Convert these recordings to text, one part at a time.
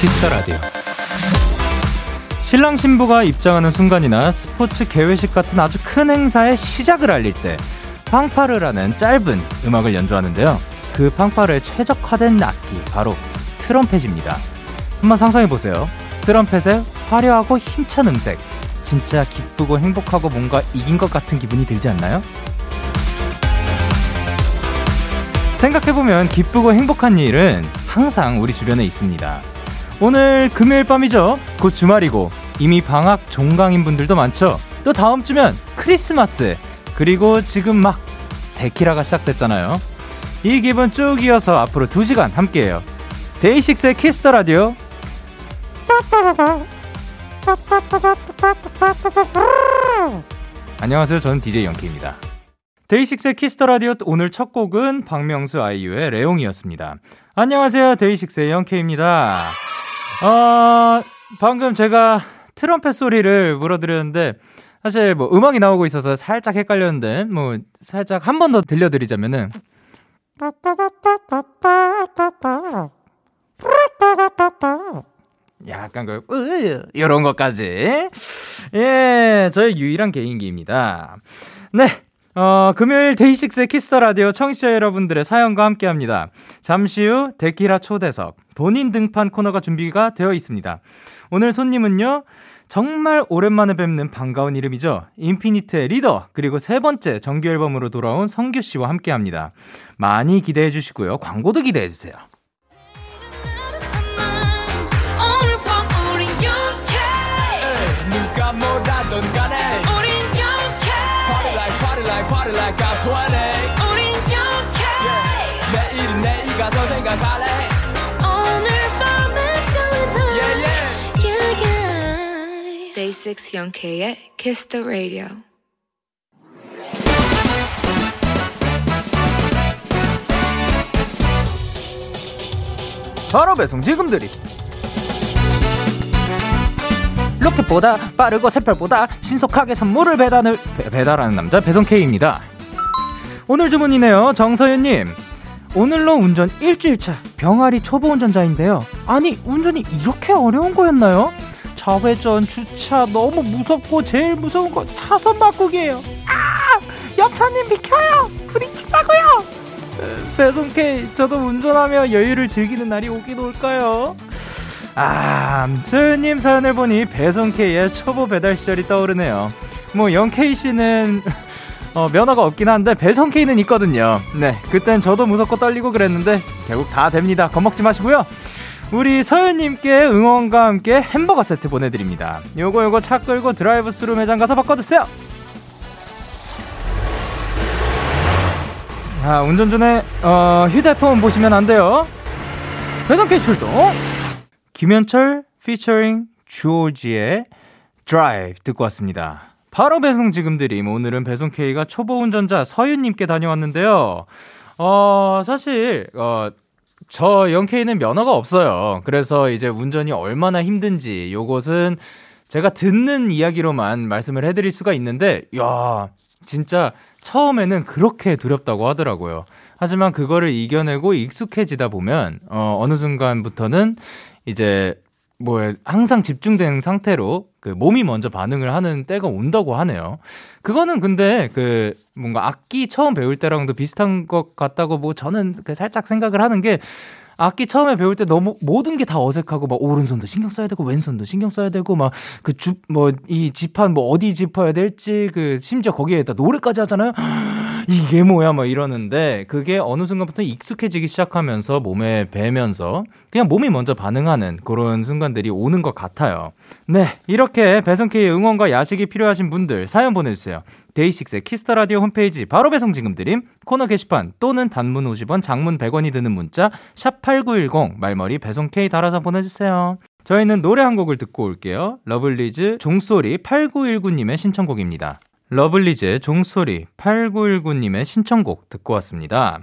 Kiss the Radio. 신랑 신부가 입장하는 순간이나 스포츠 개회식 같은 아주 큰 행사의 시작을 알릴 때 팡파르라는 짧은 음악을 연주하는데요. 그 팡파르에 최적화된 악기 바로 트럼펫입니다. 한번 상상해 보세요. 트럼펫의 화려하고 힘찬 음색. 진짜 기쁘고 행복하고 뭔가 이긴 것 같은 기분이 들지 않나요? 생각해보면 기쁘고 행복한 일은 항상 우리 주변에 있습니다. 오늘 금요일 밤이죠. 곧 주말이고 이미 방학 종강인 분들도 많죠. 또 다음 주면 크리스마스 그리고 지금 막 데키라가 시작됐잖아요. 이 기분 쭉 이어서 앞으로 2시간 함께해요. 데이식스의 Kiss the Radio. 안녕하세요. 저는 DJ Young K입니다. 데이식스의 Kiss the Radio 오늘 첫 곡은 박명수 아이유의 레옹이었습니다. 안녕하세요. 데이식스의 Young K입니다. 어, 방금 제가 트럼펫 소리를 불어드렸는데 사실 뭐 음악이 나오고 있어서 살짝 헷갈렸는데 뭐 살짝 한 번 더 들려드리자면은 약간 그 이런 것까지 예 저의 유일한 개인기입니다. 네. 어, 금요일 데이식스의 Kiss the Radio 청취자 여러분들의 사연과 함께 합니다. 잠시 후 데키라 초대석 본인 등판 코너가 준비가 되어 있습니다. 오늘 손님은요, 정말 오랜만에 뵙는 반가운 이름이죠. 인피니트의 리더, 그리고 세 번째 정규 앨범으로 돌아온 성규 씨와 함께 합니다. 많이 기대해 주시고요. 광고도 기대해 주세요. 가서 생각할래 오늘 밤에 설레는 yeah, yeah. yeah, yeah. Day 6 영케의 Kiss the Radio 바로 배송 지금 드립 로켓보다 빠르고 새별보다 신속하게 선물을 배달을 배 달하는 남자 배송 K입니다. 오늘 주문이네요. 정서윤님. 오늘로 운전 일주일차 병아리 초보 운전자인데요. 아니 운전이 이렇게 어려운 거였나요? 좌회전 주차 너무 무섭고 제일 무서운 건 차선 바꾸기예요. 아 옆차님 비켜요. 부딪힌다고요. 배송 K 저도 운전하며 여유를 즐기는 날이 오긴 올까요? 아, 소연님 사연을 보니 배송K의 초보 배달 시절이 떠오르네요. 뭐, Young K씨는, 어, 면허가 없긴 한데, 배송K는 있거든요. 네, 그땐 저도 무섭고 떨리고 그랬는데, 결국 다 됩니다. 겁먹지 마시고요. 우리 서연님께 응원과 함께 햄버거 세트 보내드립니다. 요거 요거 차 끌고 드라이브 스루 매장 가서 바꿔드세요. 아, 운전 전에, 어, 휴대폰 보시면 안 돼요. 배송K 출동! 김현철 피처링 주오지의 드라이브 듣고 왔습니다. 바로 배송 지금 드림. 오늘은 배송 K가 초보 운전자 서윤님께 다녀왔는데요. 어, 사실, 어, 저 영케이는 면허가 없어요. 그래서 이제 운전이 얼마나 힘든지 요것은 제가 듣는 이야기로만 말씀을 해드릴 수가 있는데, 야 진짜 처음에는 그렇게 두렵다고 하더라고요. 하지만 그거를 이겨내고 익숙해지다 보면, 어, 어느 순간부터는 이제 뭐 항상 집중된 상태로 그 몸이 먼저 반응을 하는 때가 온다고 하네요. 그거는 근데 그 뭔가 악기 처음 배울 때랑도 비슷한 것 같다고 뭐 저는 그 살짝 생각을 하는 게 악기 처음에 배울 때 너무 모든 게 다 어색하고 막 오른손도 신경 써야 되고 왼손도 신경 써야 되고 막 그 주 뭐 이 지판 뭐 어디 짚어야 될지 그 심지어 거기에다 노래까지 하잖아요. 이게 뭐야 막 이러는데 그게 어느 순간부터 익숙해지기 시작하면서 몸에 배면서 그냥 몸이 먼저 반응하는 그런 순간들이 오는 것 같아요. 네, 이렇게 배송K의 응원과 야식이 필요하신 분들 사연 보내주세요. 데이식스의 Kiss the Radio 홈페이지 바로 배송 지금 드림 코너 게시판 또는 단문 50원, 장문 100원이 드는 문자 샵 #8910 말머리 배송 K 달아서 보내주세요. 저희는 노래 한 곡을 듣고 올게요. 러블리즈 종소리 8919님의 신청곡입니다. 러블리즈의 종소리 8919님의 신청곡 듣고 왔습니다.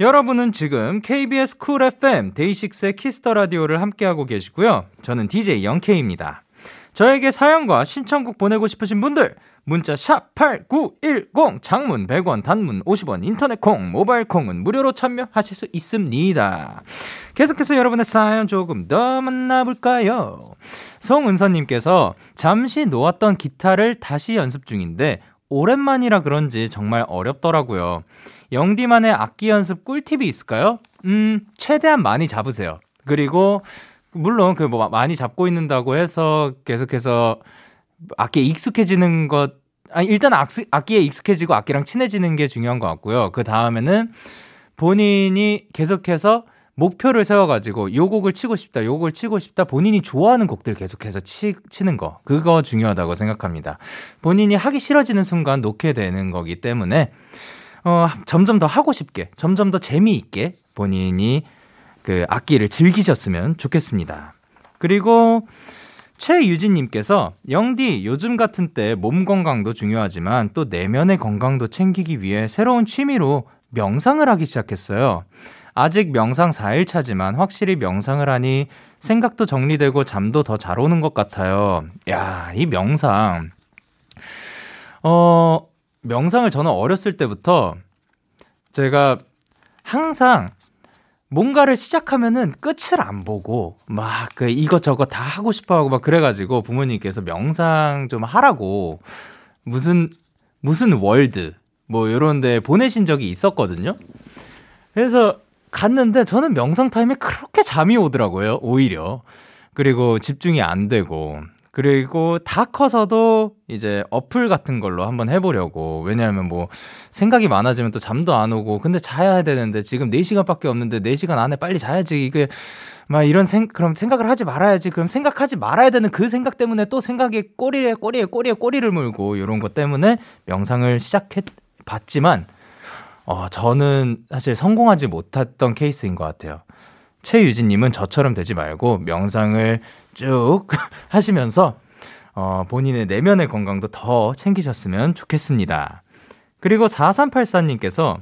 여러분은 지금 KBS Cool FM 데이식스의 Kiss the Radio를 함께하고 계시고요. 저는 DJ Young K입니다. 저에게 사연과 신청곡 보내고 싶으신 분들 문자 샵 8910 장문 100원 단문 50원 인터넷 콩 모바일 콩은 무료로 참여하실 수 있습니다. 계속해서 여러분의 사연 조금 더 만나볼까요? 송은서님께서 잠시 놓았던 기타를 다시 연습 중인데 오랜만이라 그런지 정말 어렵더라고요. 영디만의 악기 연습 꿀팁이 있을까요? 음, 최대한 많이 잡으세요. 그리고 물론 그 뭐 많이 잡고 있는다고 해서 계속해서 악기에 익숙해지는 것 아니 일단 악수, 악기에 익숙해지고 악기랑 친해지는 게 중요한 것 같고요. 그 다음에는 본인이 계속해서 목표를 세워가지고 요 곡을 치고 싶다, 요 곡을 치고 싶다, 본인이 좋아하는 곡들 계속해서 치, 치는 거. 그거 중요하다고 생각합니다. 본인이 하기 싫어지는 순간 놓게 되는 거기 때문에, 어, 점점 더 하고 싶게, 점점 더 재미있게 본인이 그 악기를 즐기셨으면 좋겠습니다. 그리고 최유진님께서 영디 요즘 같은 때 몸 건강도 중요하지만 또 내면의 건강도 챙기기 위해 새로운 취미로 명상을 하기 시작했어요. 아직 명상 4일 차지만 확실히 명상을 하니 생각도 정리되고 잠도 더 잘 오는 것 같아요. 야, 이 명상. 어, 명상을 저는 어렸을 때부터 제가 항상 뭔가를 시작하면은 끝을 안 보고 막 그 이것저것 다 하고 싶어 하고 막 그래가지고 부모님께서 명상 좀 하라고 무슨 무슨 월드 뭐 요런 데 보내신 적이 있었거든요. 그래서 갔는데 저는 명상 타임에 그렇게 잠이 오더라고요, 오히려. 그리고 집중이 안 되고. 그리고 다 커서도 이제 어플 같은 걸로 한번 해보려고. 왜냐하면 뭐 생각이 많아지면 또 잠도 안 오고. 근데 자야 되는데 지금 4시간밖에 없는데 4시간 안에 빨리 자야지. 이게 막 이런 생, 그럼 생각을 하지 말아야지. 그럼 생각하지 말아야 되는 그 생각 때문에 또 생각이 꼬리에 꼬리에 꼬리에 꼬리를 물고 이런 것 때문에 명상을 시작해 봤지만 어, 저는 사실 성공하지 못했던 케이스인 것 같아요. 최유진님은 저처럼 되지 말고 명상을 쭉 하시면서 어, 본인의 내면의 건강도 더 챙기셨으면 좋겠습니다. 그리고 4384님께서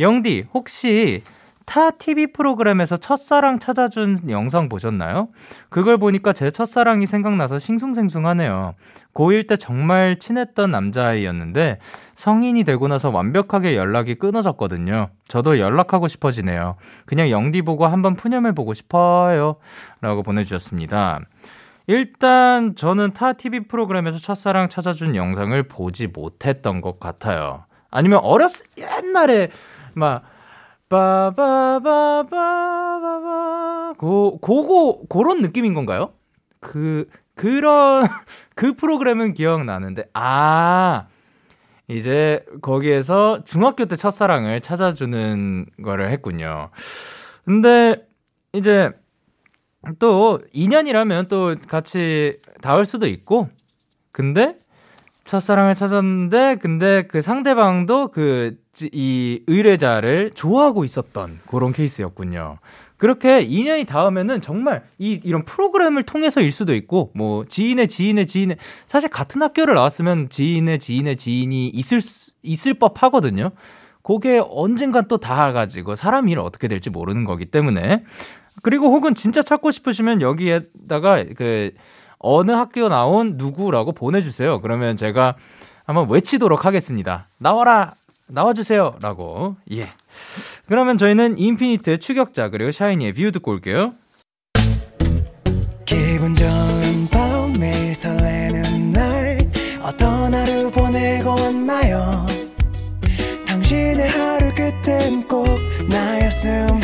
영디 혹시 타 TV 프로그램에서 첫사랑 찾아준 영상 보셨나요? 그걸 보니까 제 첫사랑이 생각나서 싱숭생숭하네요. 고1 때 정말 친했던 남자아이였는데 성인이 되고 나서 완벽하게 연락이 끊어졌거든요. 저도 연락하고 싶어지네요. 그냥 영디 보고 한번 푸념해보고 싶어요. 라고 보내주셨습니다. 일단 저는 타 TV 프로그램에서 첫사랑 찾아준 영상을 보지 못했던 것 같아요. 아니면 어렸을 옛날에 막 빠바바바바바 고 고고 그런 느낌인 건가요? 그 그런 그 프로그램은 기억나는데 아 이제 거기에서 중학교 때 첫사랑을 찾아주는 거를 했군요. 근데 이제 또 2년이라면 또 같이 닿을 수도 있고 근데 첫사랑을 찾았는데 근데 그 상대방도 그 이 의뢰자를 좋아하고 있었던 그런 케이스였군요. 그렇게 2년이 닿으면은 정말 이 이런 프로그램을 통해서일 수도 있고 뭐 지인의 지인의 지인의 사실 같은 학교를 나왔으면 지인의 지인의 지인이 있을 수, 있을 법 하거든요. 그게 언젠간 또 닿아가지고 사람 일 어떻게 될지 모르는 거기 때문에 그리고 혹은 진짜 찾고 싶으시면 여기에다가 그 어느 학교 나온 누구라고 보내주세요. 그러면 제가 한번 외치도록 하겠습니다. 나와라! 나와주세요! 라고. 예. 그러면 저희는 인피니트의 추격자, 그리고 샤이니의 View 듣고 올게요. 기분 좋은 밤, 매일 설레는 날, 어떤 하루 보내고 왔나요? 당신의 하루 끝엔 꼭 나였음.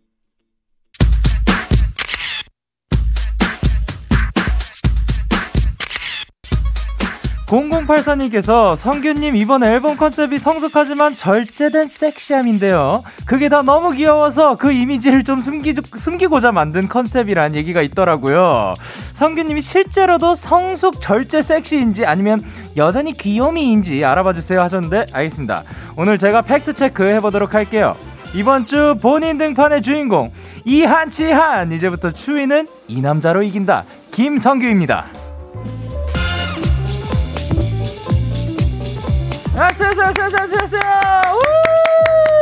0084님께서 성규님 이번 앨범 컨셉이 성숙하지만 절제된 섹시함인데요. 그게 다 너무 귀여워서 그 이미지를 좀 숨기, 숨기고자 만든 컨셉이란 얘기가 있더라고요. 성규님이 실제로도 성숙 절제 섹시인지 아니면 여전히 귀요미인지 알아봐 주세요 하셨는데 알겠습니다. 오늘 제가 팩트 체크 해보도록 할게요. 이번 주 본인 등판의 주인공 이한치한 이제부터 추위는 이 남자로 이긴다 김성규입니다.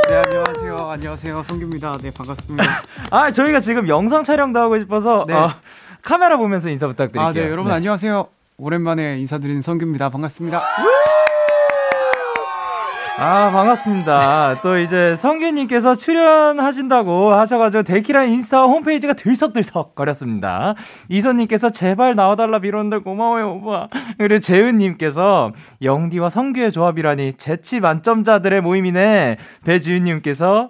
네 안녕하세요. 안녕하세요. 성규입니다. 네 반갑습니다. 아 저희가 지금 영상 촬영도 하고 싶어서 네. 어, 카메라 보면서 인사 부탁드릴게요. 아 네 여러분 네. 안녕하세요. 오랜만에 인사드리는 성규입니다. 반갑습니다 아, 반갑습니다. 또 이제 성규님께서 출연하신다고 하셔가지고 데키라 인스타 홈페이지가 들썩들썩 거렸습니다. 이선님께서 제발 나와달라 빌었는데 고마워요, 오빠. 그리고 재은님께서 영디와 성규의 조합이라니 재치 만점자들의 모임이네. 배지윤님께서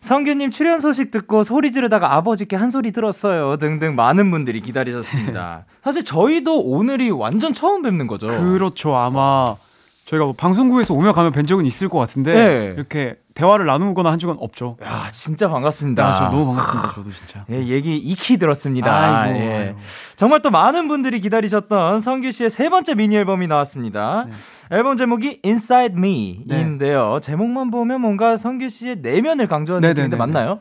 성규님 출연 소식 듣고 소리 지르다가 아버지께 한 소리 들었어요. 등등 많은 분들이 기다리셨습니다. 사실 저희도 오늘이 완전 처음 뵙는 거죠. 그렇죠. 아마 저희가 뭐 방송국에서 오며 가며 뵌 적은 있을 것 같은데 네. 이렇게 대화를 나누거나 한 적은 없죠. 야, 진짜 반갑습니다. 아, 저 너무 반갑습니다. 저도 진짜. 예, 얘기 익히 들었습니다. 아이고, 예. 아이고. 정말 또 많은 분들이 기다리셨던 성규 씨의 세 번째 미니 앨범이 나왔습니다. 네. 앨범 제목이 Inside Me인데요. 네. 제목만 보면 뭔가 성규 씨의 내면을 강조하는 네네네네. 느낌인데 맞나요?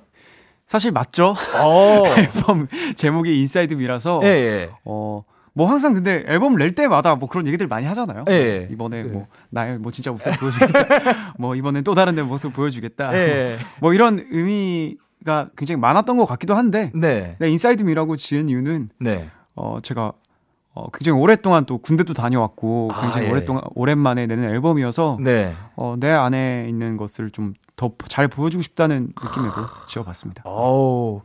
사실 맞죠. 어. 앨범 제목이 Inside Me라서 예, 예. 어 뭐 항상 근데 앨범 낼 때마다 뭐 그런 얘기들 많이 하잖아요. 예. 이번에 네. 뭐 나의 뭐 진짜 모습 보여주겠다. 뭐 이번엔 또 다른 내 모습 보여주겠다. 예. 뭐 이런 의미가 굉장히 많았던 것 같기도 한데. 네. 네 Inside Me라고 지은 이유는 네. 어 제가 어, 굉장히 오랫동안 또 군대도 다녀왔고 아, 굉장히 예. 오랫동안 오랜만에 내는 앨범이어서 네. 어, 내 안에 있는 것을 좀 더 잘 보여주고 싶다는 느낌으로 지어봤습니다. 오,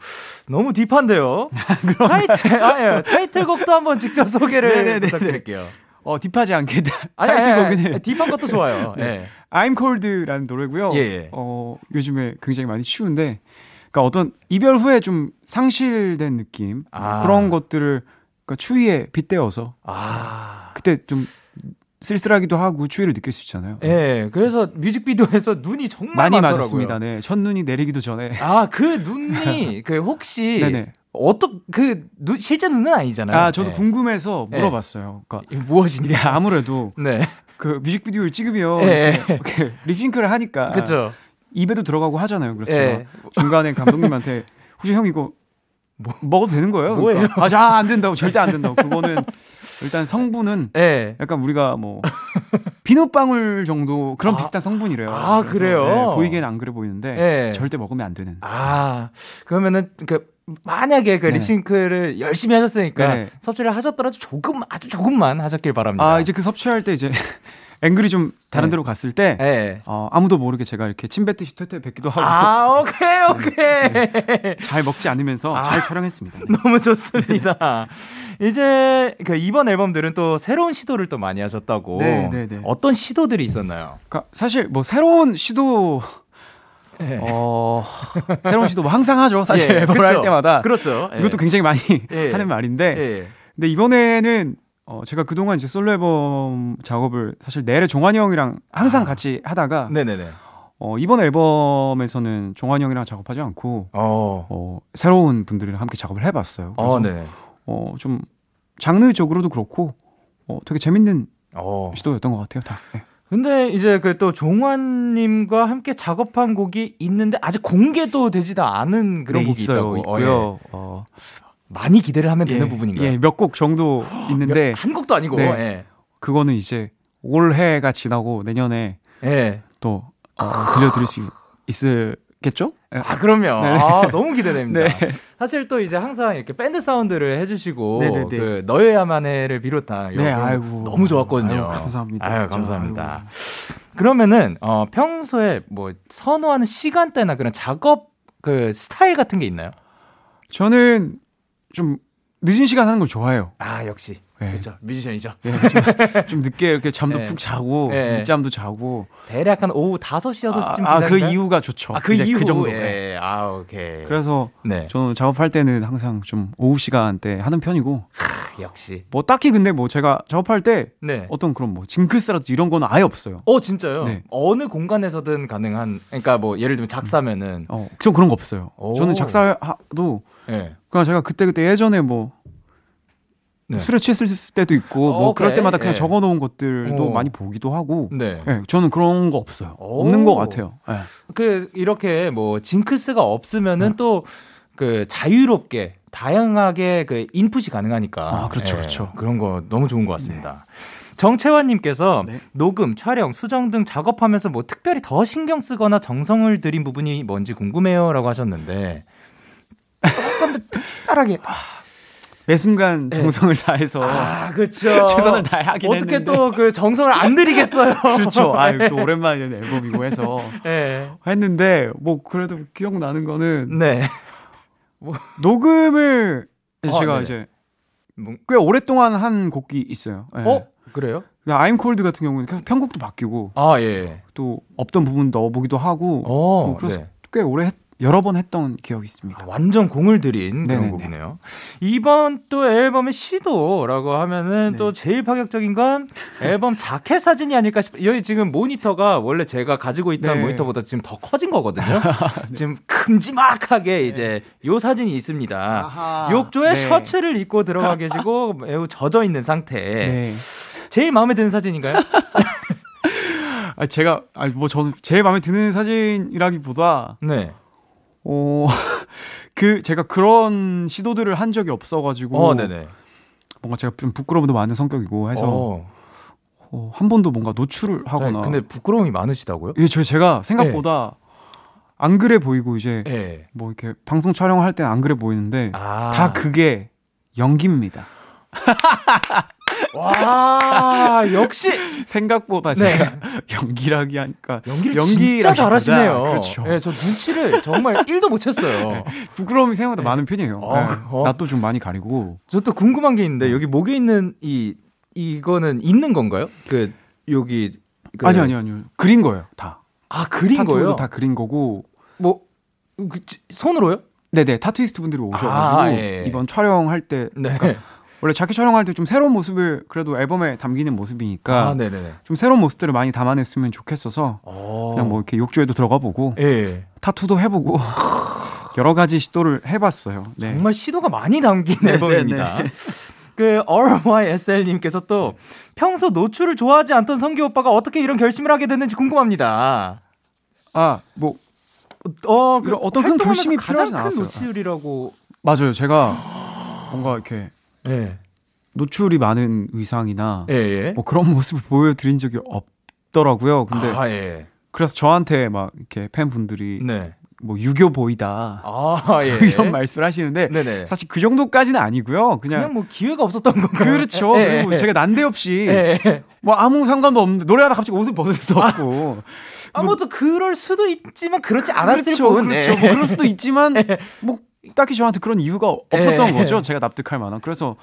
너무 deep한데요. 타이틀, 아, 예. 타이틀곡도 한번 직접 소개를 네네네네. 네, 네, 네. 부탁드릴게요. 어, deep하지 않게 타이틀곡은 deep한 것도 좋아요. 네. 네. I'm Cold라는 노래고요. 예, 예. 어, 요즘에 굉장히 많이 추운데 그러니까 어떤 이별 후에 좀 상실된 느낌 아. 그런 것들을 그러니까 추위에 빗대어서 아. 그때 좀 쓸쓸하기도 하고 추위를 느낄 수 있잖아요. 예. 네, 그래서 뮤직비디오에서 눈이 정말 많이 많더라고요. 맞았습니다. 네. 첫눈이 내리기도 전에. 아, 그 눈이 그 혹시 네네. 어떤 그 눈, 실제 눈은 아니잖아요. 아, 저도 네. 궁금해서 물어봤어요. 그러니까 무엇인가? 아무래도 네. 그 뮤직비디오를 찍으면 네. 이렇게, 이렇게 리핑크를 하니까 그죠. 입에도 들어가고 하잖아요. 그래서 네. 중간에 감독님한테 혹시 형 이거 뭐, 먹어도 되는 거예요? 뭐예요? 그러니까. 아, 자, 안 된다고. 절대 안 된다고. 그거는 일단 성분은 네. 약간 우리가 뭐 비눗방울 정도 그런 아, 비슷한 성분이래요. 아, 그래요? 네, 보이기엔 안 그래 보이는데 네. 절대 먹으면 안 되는. 아, 그러면은 그 만약에 그 네. 립싱크를 열심히 하셨으니까 네. 섭취를 하셨더라도 조금 아주 조금만 하셨길 바랍니다. 아, 이제 그 섭취할 때 이제 앵글이 좀 다른 네. 데로 갔을 때 네. 어, 아무도 모르게 제가 이렇게 침 뱉듯이 퇴퇴 뱉기도 하고 아 오케이 오케이 네. 잘 먹지 않으면서 아, 잘 촬영했습니다. 너무 좋습니다. 이제 그 이번 앨범들은 또 새로운 시도를 또 많이 하셨다고 네, 네, 네. 어떤 시도들이 있었나요? 그러니까 사실 뭐 새로운 시도 네. 어, 새로운 시도 뭐 항상 하죠. 사실 예, 앨범을 그렇죠. 할 때마다. 그렇죠. 이것도 예. 굉장히 많이 예. 하는 말인데. 예. 근데 이번에는 어, 제가 그동안 이제 솔로 앨범 작업을 사실 내래 종환이 형이랑 항상 아. 같이 하다가 네네네. 어, 이번 앨범에서는 종환이 형이랑 작업하지 않고 어. 어 새로운 분들이랑 함께 작업을 해봤어요. 그래서 어, 네. 어, 좀 장르적으로도 그렇고 어, 되게 재밌는 어. 시도였던 것 같아요. 다. 네. 근데 이제 그 또 종환님과 함께 작업한 곡이 있는데 아직 공개도 되지도 않은 그런 네, 곡이 있어요. 있고요. 어, 예. 어, 많이 기대를 하면 되는 예, 부분인가요? 예, 몇 곡 정도 있는데 한 곡도 아니고 네, 예. 그거는 이제 올해가 지나고 내년에 예. 또 어, 들려드릴 수 있을겠죠? 아 그럼요. 네. 아 너무 기대됩니다. 네. 사실 또 이제 항상 이렇게 밴드 사운드를 해주시고 네네네. 그 너여야만해를 비롯한 네, 아이고 너무 좋았거든요. 아유, 감사합니다. 아유. 감사합니다. 아유. 그러면은 어 평소에 뭐 선호하는 시간대나 그런 작업 그 스타일 같은 게 있나요? 저는 좀 늦은 시간 하는 걸 좋아해요. 아 역시 네. 그렇죠 뮤지션이죠. 네, 좀, 좀, 늦게 이렇게 잠도 네. 푹 자고 네. 늦잠도 자고 대략 한 오후 5시 6시쯤 아, 그 이유가 좋죠. 아, 그 이후 그 정도. 예. 아 오케이. 그래서 네. 저는 작업할 때는 항상 좀 오후 시간대 하는 편이고 역시. 뭐 딱히 근데 뭐 제가 작업할 때 네. 어떤 그런 뭐 징크스라든지 이런 거는 아예 없어요. 어 진짜요? 네. 어느 공간에서든 가능한. 그러니까 뭐 예를 들면 작사면은. 어, 전 그런 거 없어요. 오. 저는 작사도 네. 그냥 제가 그때 그때 예전에 뭐 네. 술에 취했을 때도 있고 어, 뭐 그럴 때마다 그냥 네. 적어 놓은 것들도 오. 많이 보기도 하고 네. 네. 저는 그런 거 없어요 오. 없는 것 같아요 네. 그 이렇게 뭐 징크스가 없으면은 네. 또그 자유롭게 다양하게 그 인풋이 가능하니까 아 그렇죠 그렇죠 그런 거 너무 좋은 것 같습니다 정채환님께서 네. 녹음, 촬영, 수정 등 작업하면서 뭐 특별히 더 신경 쓰거나 정성을 들인 부분이 뭔지 궁금해요라고 하셨는데 조금 특별하게 아, 매 순간 네. 정성을 네. 다해서 아 그렇죠 최선을 다하긴 어떻게 또 그 정성을 안 들이겠어요 그렇죠 아또 오랜만에 낸 앨범이고 해서 네. 했는데 뭐 그래도 기억나는 거는 네 뭐. 녹음을 어, 제가 네 이제 뭐. 꽤 오랫동안 한 곡이 있어요 네. 어 그래요? I'm Cold 같은 경우는 계속 편곡도 바뀌고 아 예. 또 없던 부분 넣어보기도 하고 어, 뭐 그래서 네. 꽤 오래 했, 여러 번 했던 기억이 있습니다. 아, 완전 공을 들인 네네네. 그런 곡이네요. 이번 또 앨범의 시도라고 하면은 네. 또 제일 파격적인 건 앨범 자켓 사진이 아닐까 싶어요. 여기 지금 모니터가 원래 제가 가지고 있던 네. 모니터보다 지금 더 커진 거거든요. 네. 지금 큼지막하게 네. 이제 요 사진이 있습니다. 아하. 욕조에 네. 셔츠를 입고 들어가 계시고 매우 젖어 있는 상태. 네. 제일 마음에 드는 사진인가요? 아, 제가, 아니, 뭐, 저는 제일 마음에 드는 사진이라기보다. 네. 어, 그, 제가 그런 시도들을 한 적이 없어가지고. 어, 네네. 뭔가 제가 좀 부끄러움도 많은 성격이고 해서. 어. 어, 한 번도 뭔가 노출을 하거나. 근데 부끄러움이 많으시다고요? 예, 저 제가 생각보다 네. 안 그래 보이고 이제 네. 뭐 이렇게 방송 촬영을 할 때는 안 그래 보이는데 아. 다 그게 연기입니다. 와 역시 생각보다 네. 제가 연기라기 하니까 연기를 진짜 잘하시네요. 그렇죠. 네, 저 눈치를 정말 1도 못 챘어요. 네, 부끄러움이 생각보다 네. 많은 편이에요. 어, 네. 어. 낯도 좀 많이 가리고. 저 또 궁금한 게 있는데 여기 목에 있는 이 이거는 있는 건가요? 그 여기 그... 아니 아니 아니요 그린 거예요 다. 아 그린 거예요? 다 그린 거고 뭐 그, 손으로요? 네네 타투이스트 분들이 오셔가지고 아, 예. 이번 촬영할 때 네. 그러니까 원래 자켓 촬영할 때 좀 새로운 모습을 그래도 앨범에 담기는 모습이니까 아, 좀 새로운 모습들을 많이 담아냈으면 좋겠어서 오. 어. 그냥 뭐 이렇게 욕조에도 들어가 보고 예. 타투도 해보고 여러 가지 시도를 해봤어요. 네. 정말 시도가 많이 담긴 네, 앨범입니다. 네, 네. 그 RYSL님께서 또 평소 노출을 좋아하지 않던 성기 오빠가 어떻게 이런 결심을 하게 됐는지 궁금합니다. 아, 뭐, 어, 그 어떤 큰 결심이 가장 큰 노출이라고. 맞아요. 제가 뭔가 이렇게 예. 노출이 많은 의상이나 예, 예. 뭐 그런 모습을 보여드린 적이 없더라고요. 근데 아, 예. 그래서 저한테 막 이렇게 팬분들이 네. 뭐 유교 보이다 아, 예. 이런 말씀을 하시는데 네네. 사실 그 정도까지는 아니고요. 그냥, 그냥 뭐 기회가 없었던 건가요? 그렇죠. 예. 그리고 제가 난데없이 예. 뭐 아무 상관도 없는데 노래하다 갑자기 옷을 벗을 수 없고 아, 뭐, 뭐 그럴 수도 있지만 그렇지 않았을 그렇죠, 뿐. 그렇죠. 뭐 그럴 수도 있지만 뭐 딱히 저한테 그런 이유가 없었던 에. 예. 거죠. 제가 납득할 만한. 그래서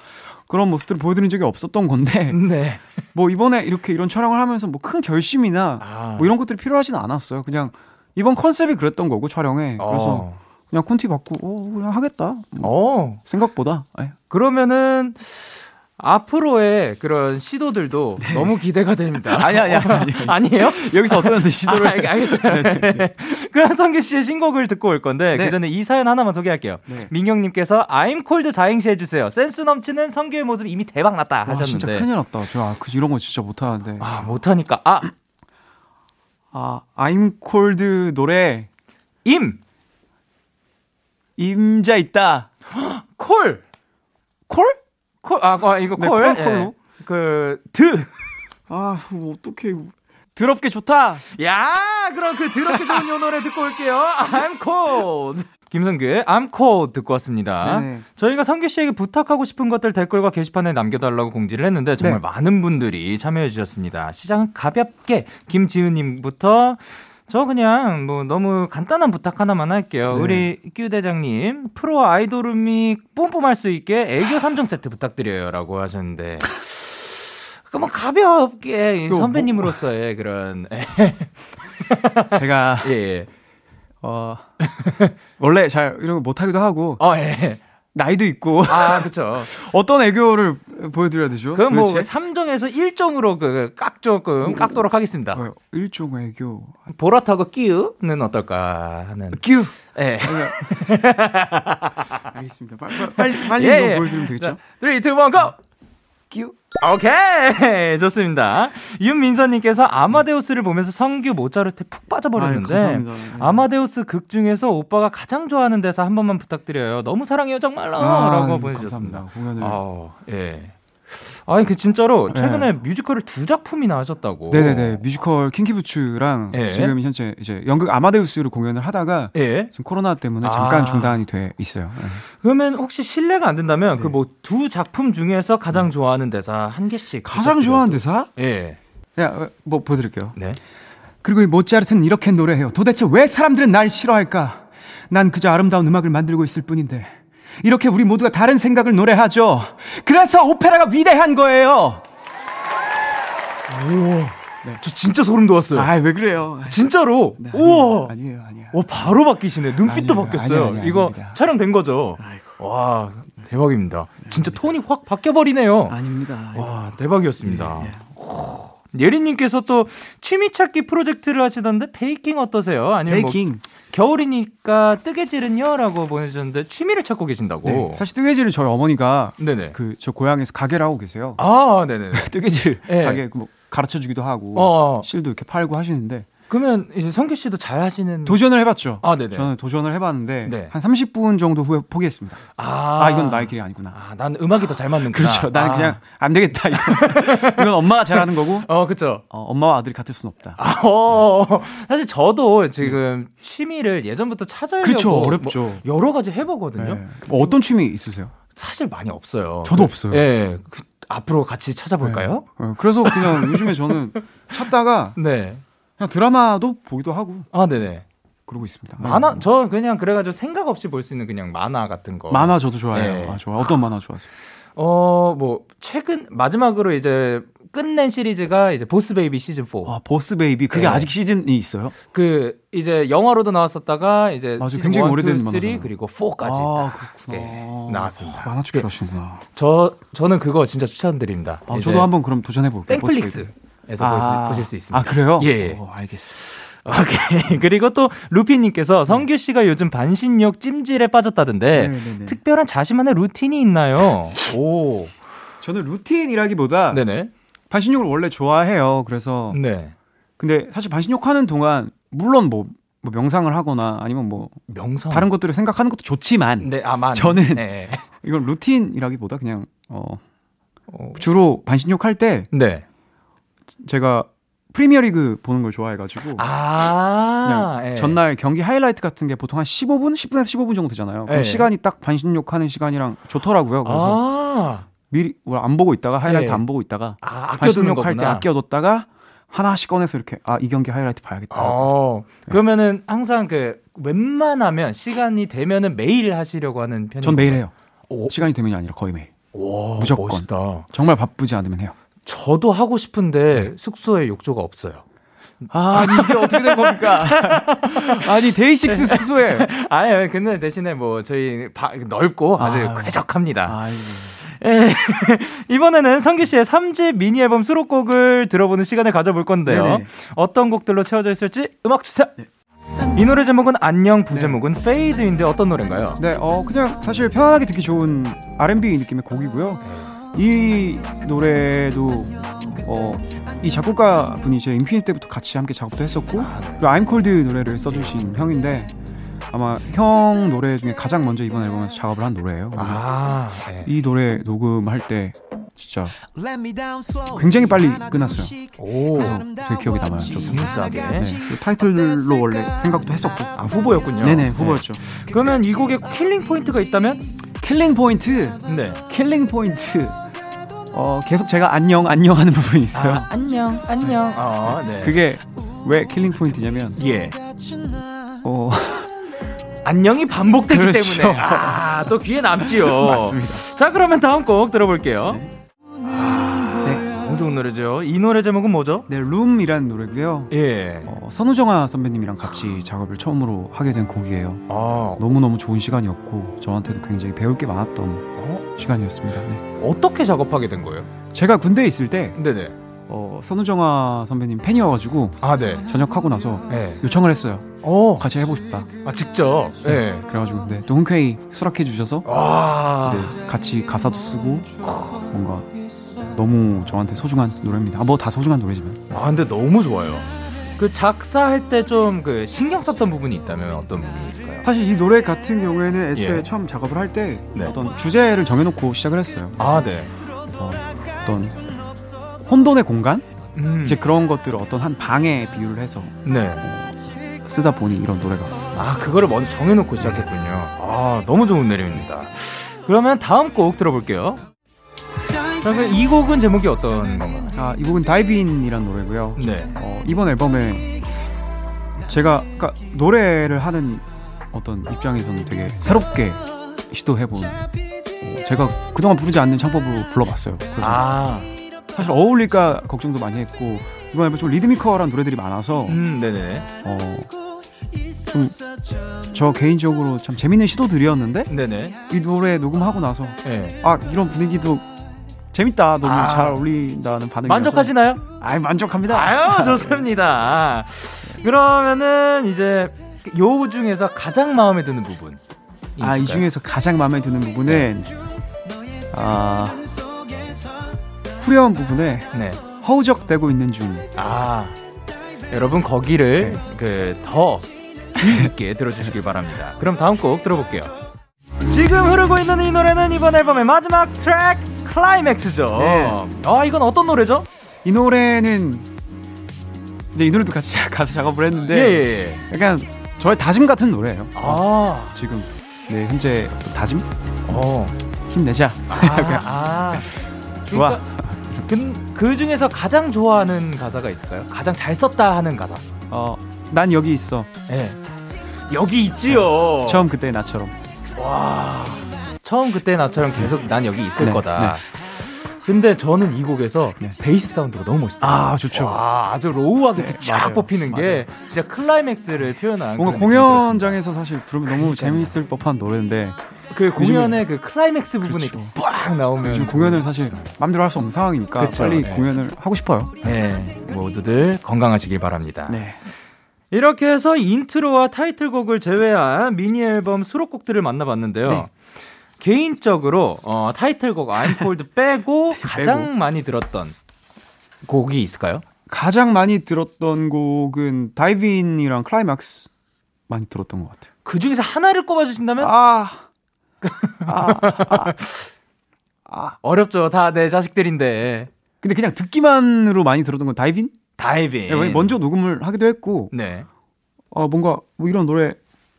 그런 모습들을 보여드린 적이 없었던 건데. 네. 뭐 이번에 이렇게 이런 촬영을 하면서 뭐 큰 결심이나 아. 뭐 이런 것들이 필요하지는 않았어요. 그냥 이번 컨셉이 그랬던 거고 촬영에. 그래서 어. 그냥 콘티 받고 어 그냥 하겠다. 어. 생각보다. 에. 예. 그러면은 앞으로의 그런 시도들도 네. 너무 기대가 됩니다. 아니, 아니, 아니. 아니. 아니에요? 여기서 어떤 시도를. 아, 알겠어요. 네, 네, 네. 그럼 성규 씨의 신곡을 듣고 올 건데, 네. 그 전에 이 사연 하나만 소개할게요. 네. 민경님께서 I'm cold 사행시 해주세요. 센스 넘치는 성규의 모습 이미 대박 났다 하셨는데. 와, 진짜 큰일 났다. 저, 아, 그, 이런 거 진짜 못하는데. 아, 못하니까. 아. 아, I'm cold 노래. 임! 임자 있다. 콜! 콜? 콜, 아, 아 이거 네, 콜? 콜로? 예. 그, 드. 아, 뭐 어떡해. 더럽게 좋다. 야, 그럼 그 더럽게 좋은 요 노래 듣고 올게요. I'm cold. 김성규의 I'm cold 듣고 왔습니다. 네 저희가 성규 씨에게 부탁하고 싶은 것들 댓글과 게시판에 남겨달라고 공지를 했는데 정말 네. 많은 분들이 참여해 주셨습니다. 시작은 가볍게 김지은님부터 저 그냥 뭐 너무 간단한 부탁 하나만 할게요. 네. 우리 규 대장님 프로 아이돌음이 뿜뿜할 수 있게 애교 3종 세트 부탁드려요라고 하셨는데 그뭐 가볍게 뭐 선배님으로서의 뭐... 그런 제가 예, 예. 어 원래 잘 이런 거 못하기도 하고 어 예. 나이도 있고. 아, 그쵸. 어떤 애교를 보여드려야 되죠? 그럼 뭐, 3종에서 1종으로 그, 깍 조금 깎도록 하겠습니다. 어, 1종 애교. 보라타고 끼우는 어떨까 하는. 끼우! 예. 네. 알겠습니다. 빨리, 빨리, 빨리 예, 예. 보여드리면 되겠죠? 3, 2, 1, GO! 끼우! 오케이 좋습니다. 윤민서님께서 아마데우스를 보면서 성규 모차르트 푹 빠져버렸는데 아유, 네. 아마데우스 극 중에서 오빠가 가장 좋아하는 대사 한 번만 부탁드려요. 너무 사랑해요 정말로라고 아, 보내주셨습니다. 공연을 어, 예. 아니 그 진짜로 네. 최근에 네. 뮤지컬을 두 작품이나 하셨다고. 네네네 뮤지컬 킹키부츠랑 예. 지금 현재 이제 연극 아마데우스를 공연을 하다가 예. 지금 코로나 때문에 잠깐 아. 중단이 돼 있어요. 네. 그러면 혹시 실례가 안 된다면 그 네. 그뭐 두 작품 중에서 가장 좋아하는 대사 한 개씩. 가장 좋아하는 대사? 예. 야, 뭐 보여드릴게요. 네. 그리고 이 모차르트는 이렇게 노래해요. 도대체 왜 사람들은 날 싫어할까? 난 그저 아름다운 음악을 만들고 있을 뿐인데. 이렇게 우리 모두가 다른 생각을 노래하죠. 그래서 오페라가 위대한 거예요. 오, 네. 저 진짜 소름 돋았어요. 아, 왜 그래요? 진짜로. 네, 우와. 아니에요, 아니에요. 와, 바로 바뀌시네. 눈빛도 아니에요, 바뀌었어요. 아니에요, 아니에요, 이거 아닙니다. 촬영된 거죠? 아이고. 와, 대박입니다. 진짜 톤이 확 바뀌어 버리네요. 아닙니다. 와, 대박이었습니다. 예, 예. 예린님께서 또 취미 찾기 프로젝트를 하시던데 베이킹 어떠세요? 아니면 뭐 베이킹. 뭐 겨울이니까 뜨개질은요?라고 보내주셨는데 취미를 찾고 계신다고. 네, 사실 뜨개질은 저희 어머니가 그 저 고향에서 가게를 하고 계세요. 아, 네네. 뜨개질 네. 가게 뭐 가르쳐 주기도 하고 어. 실도 이렇게 팔고 하시는데 그러면 이제 성규 씨도 잘 하시는 도전을 해봤죠. 아, 네네. 저는 도전을 해봤는데 네. 한 30분 정도 후에 포기했습니다. 아, 아 이건 나의 길이 아니구나. 아, 난 음악이 더 잘 맞는구나. 그렇죠. 나는 아. 그냥 안 되겠다. 이건, 이건 엄마가 잘하는 거고. 어, 그렇죠. 어, 엄마와 아들이 같을 수는 없다. 아, 어, 사실 저도 지금 네. 취미를 예전부터 찾아려고 그렇죠. 어렵죠. 뭐 여러 가지 해보거든요. 네. 뭐 어떤 취미 있으세요? 사실 많이 없어요. 저도 없어요. 예. 네. 그, 앞으로 같이 찾아볼까요? 네. 그래서 그냥 요즘에 저는 찾다가 네. 그냥 드라마도 보기도 하고. 아, 네네. 그러고 있습니다. 만화 네. 저 그냥 그래가지고 생각 없이 볼 수 있는 그냥 만화 같은 거. 만화 저도 좋아해요. 네. 아, 좋아. 어떤 만화 좋아하세요? 어 뭐 최근 마지막으로 이제 끝낸 시리즈가 이제 보스 베이비 시즌 4. 아 보스 베이비 그게 네. 아직 시즌이 있어요? 그 이제 영화로도 나왔었다가 이제 맞아, 굉장히 1, 오래된 3 그리고 4까지 아, 그렇구나. 네, 나왔습니다. 만화 축구하시구나. 저 저는 그거 진짜 추천드립니다. 아, 저도 한번 그럼 도전해 볼게요. 땡플릭스. 에서 아, 보실, 수 있습니다. 아, 그래요? 예. 오, 알겠습니다. 오케이. 그리고 또 루피님께서 성규 씨가 요즘 반신욕 찜질에 빠졌다던데 네네네. 특별한 자신만의 루틴이 있나요? 오. 저는 루틴이라기보다 네네. 반신욕을 원래 좋아해요. 그래서 네. 근데 사실 반신욕 하는 동안 물론 뭐, 뭐 명상을 하거나 아니면 뭐 명상 다른 것들을 생각하는 것도 좋지만 네, 아 만. 저는 네. 이건 루틴이라기보다 그냥 어, 어. 주로 반신욕 할때 네. 제가 프리미어 리그 보는 걸 좋아해가지고 아~ 그냥 예. 전날 경기 하이라이트 같은 게 보통 한 15분, 10분에서 15분 정도 되잖아요. 그럼 예. 시간이 딱 반신욕 하는 시간이랑 좋더라고요. 그래서 아~ 미리 안 보고 있다가 하이라이트 예. 안 보고 있다가 아, 반신욕 할 때 아껴뒀다가 하나씩 꺼내서 이렇게 아 이 경기 하이라이트 봐야겠다. 어, 네. 그러면은 항상 그 웬만하면 시간이 되면은 매일 하시려고 하는 편이에요. 전 매일 해요. 오. 시간이 되면이 아니라 거의 매일. 오, 무조건. 멋있다. 정말 바쁘지 않으면 해요. 저도 하고 싶은데 네. 숙소에 욕조가 없어요. 아, 아니 이게 어떻게 된 겁니까? 아니 데이식스 숙소에. 아예 근데 대신에 뭐 저희 바, 넓고 아주 아유. 쾌적합니다. 아유. 예. 이번에는 성규 씨의 3집 미니 앨범 수록곡을 들어보는 시간을 가져볼 건데요. 네네. 어떤 곡들로 채워져 있을지 음악 주세요. 네. 이 노래 제목은 안녕 부제목은 네. Fade인데 어떤 노래인가요? 네, 어 그냥 사실 편하게 듣기 좋은 R&B 느낌의 곡이고요. 네. 이 노래도 어, 이 작곡가 분이 제 인피니트 때부터 같이 함께 작업도 했었고 아, 네. 그리고 I'm Cold 노래를 써주신 형인데 아마 형 노래 중에 가장 먼저 이번 앨범에서 작업을 한 노래예요. 아, 네. 이 노래 녹음할 때 진짜 굉장히 빨리 끝났어요. 오, 그래서 되게 기억에 남아요. 좀 smooth하게. 네, 타이틀로 원래 생각도 했었고. 아, 후보였군요. 네네, 후보였죠. 네. 그러면 이 곡에 killing point가 있다면? killing point? 네. killing point. 어, 계속 제가 안녕, 안녕 하는 부분이 있어요. 아, 안녕, 안녕. 어, 네. 그게 왜 killing point냐면, 예. 어, 안녕이 반복되기 그렇죠. 때문에. 아, 또 귀에 남지요. 맞습니다. 자, 그러면 다음 곡 들어볼게요. 네. 아, 네. 너무 좋은 노래죠. 이 노래 제목은 뭐죠? 네, Room이라는 노래고요. 예. 어, 선우정아 선배님이랑 같이 작업을 처음으로 하게 된 곡이에요. 아. 너무너무 좋은 시간이었고 저한테도 굉장히 배울 게 많았던 어? 시간이었습니다. 네. 어떻게 작업하게 된 거예요? 제가 군대에 있을 때 네네. 어, 선우정아 선배님 팬이어가지고 아, 네. 전역하고 나서 네. 요청을 했어요. 오. 같이 해보고 싶다. 아 직접. 네. 네. 그래가지고 네, 또 흔쾌히 수락해 주셔서 네, 같이 가사도 쓰고 뭔가 너무 저한테 소중한 노래입니다. 아, 뭐 다 소중한 노래지만. 아 근데 너무 좋아요. 그 작사할 때 좀 그 신경 썼던 부분이 있다면 어떤 부분이 있을까요? 사실 이 노래 같은 경우에는 애초에 예. 처음 작업을 할때 네. 어떤 주제를 정해놓고 시작을 했어요. 아 네. 어, 어떤 혼돈의 공간 음. 이제 그런 것들을 어떤 한 방에 비유를 해서 네. 어, 쓰다 보니 이런 노래가 아 그거를 먼저 정해놓고 시작했군요. 아 너무 좋은 내용입니다. 그러면 다음 곡 들어볼게요. 그러면 이 곡은 제목이 어떤 건가요? 아, 이 곡은 다이브인이란 노래고요. 네. 어, 이번 앨범에 제가 그러니까 노래를 하는 어떤 입장에서는 되게 새롭게 시도해본 어, 제가 그동안 부르지 않는 창법으로 불러봤어요. 그래서 아. 사실 어울릴까 걱정도 많이 했고 이번 앨범 좀 리드미컬한 노래들이 많아서 음, 네네. 어, 좀저 개인적으로 참 재밌는 시도들이었는데 네네. 이 노래 녹음하고 나서 네. 아 이런 분위기도 재밌다 너무 아, 잘 어울린다는 반응이 만족하시나요? 아 만족합니다. 아유 좋습니다. 그러면은 이제 요 중에서 가장 마음에 드는 부분. 아 이 중에서 가장 마음에 드는 부분은 네. 아 후렴 부분에 네. 허우적대고 있는 중. 아 여러분 거기를 네. 그더 있게 들어주시길 바랍니다. 그럼 다음 곡 들어볼게요. 지금 흐르고 있는 이 노래는 이번 앨범의 마지막 트랙 클라이맥스죠. 네. 아 이건 어떤 노래죠? 이 노래는 이제 이 노래도 같이 가서 작업을 했는데 예, 예, 예. 약간 저의 다짐 같은 노래예요. 아 지금 네 현재 다짐? 어 힘내자. 아, 아. 좋아. 그, 그 중에서 가장 좋아하는 가사가 있을까요? 가장 잘 썼다 하는 가사. 어, 난 여기 있어. 네. 여기 있지요. 네. 처음 그때 나처럼. 와. 처음 그때 나처럼 계속 난 여기 있을 네, 거다. 네. 근데 저는 이 곡에서 네. 베이스 사운드가 너무 멋있다. 아, 좋죠. 와, 아주 low하게 네, 쫙 맞아요. 뽑히는 게 맞아요. 진짜 클라이맥스를 표현한 뭔가 공연장에서 사실 부르면 너무 재밌을 법한 노래인데 그 공연의 그 클라이맥스 부분이 그렇죠. 빡 나오면 지금 공연을 사실 맘대로 할 수 없는 상황이니까 그렇죠. 빨리 네. 공연을 하고 싶어요. 네, 모두들 건강하시길 바랍니다. 네. 이렇게 해서 intro와 타이틀곡을 제외한 미니 앨범 수록곡들을 만나봤는데요. 네. 개인적으로 어, 타이틀곡 I'm Cold 빼고 가장 빼고. 많이 들었던 곡이 있을까요? 가장 많이 들었던 곡은 Divin'이랑 Climax 많이 들었던 것 같아요. 그 중에서 하나를 꼽아주신다면? 아, 아, 아, 아. 어렵죠. 다 내 자식들인데. 근데 그냥 듣기만으로 많이 들었던 건 Divin'? Divin'. 네, 먼저 녹음을 하기도 했고. 네. 어, 뭔가 뭐 이런 노래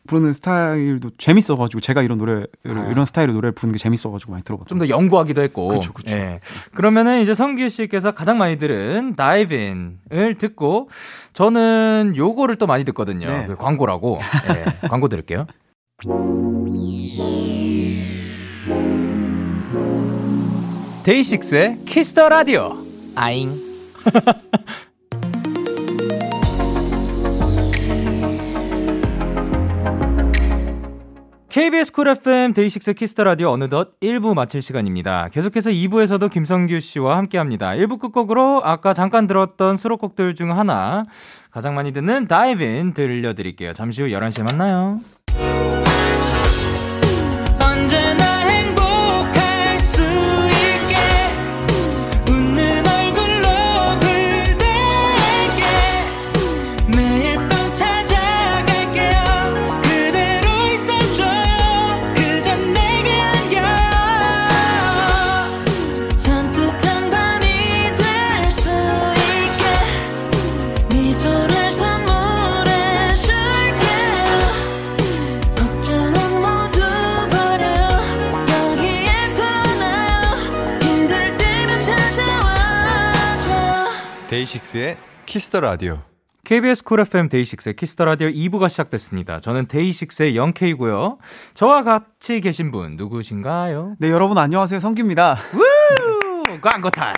부르는 스타일도 재밌어가지고 제가 이런 노래를 아. 이런 스타일의 노래를 부르는 게 재밌어가지고 많이 들어봤죠. 좀 더 연구하기도 했고. 그렇죠, 그렇죠. 예. 그러면은 이제 성규 씨께서 가장 많이 들은 Divin'을 듣고 저는 요거를 또 많이 듣거든요. 네. 그 광고라고. 예. 광고 들을게요. 데이식스의 Kiss the Radio. 아잉. KBS Cool FM 데이식스 Kiss the Radio 어느덧 1부 마칠 시간입니다. 계속해서 2부에서도 김성규 씨와 함께 합니다. 1부 끝곡으로 아까 잠깐 들었던 수록곡들 중 하나 가장 많이 듣는 Divin' 들려드릴게요. 잠시 후 11시에 만나요. 데이식스의 Kiss the Radio. KBS Cool FM 데이식스의 Kiss the Radio 2부가 시작됐습니다. 저는 데이식스의 Young K고요. 저와 같이 계신 분 누구신가요? 네, 여러분 안녕하세요. 성규입니다. 우! 광고 타임.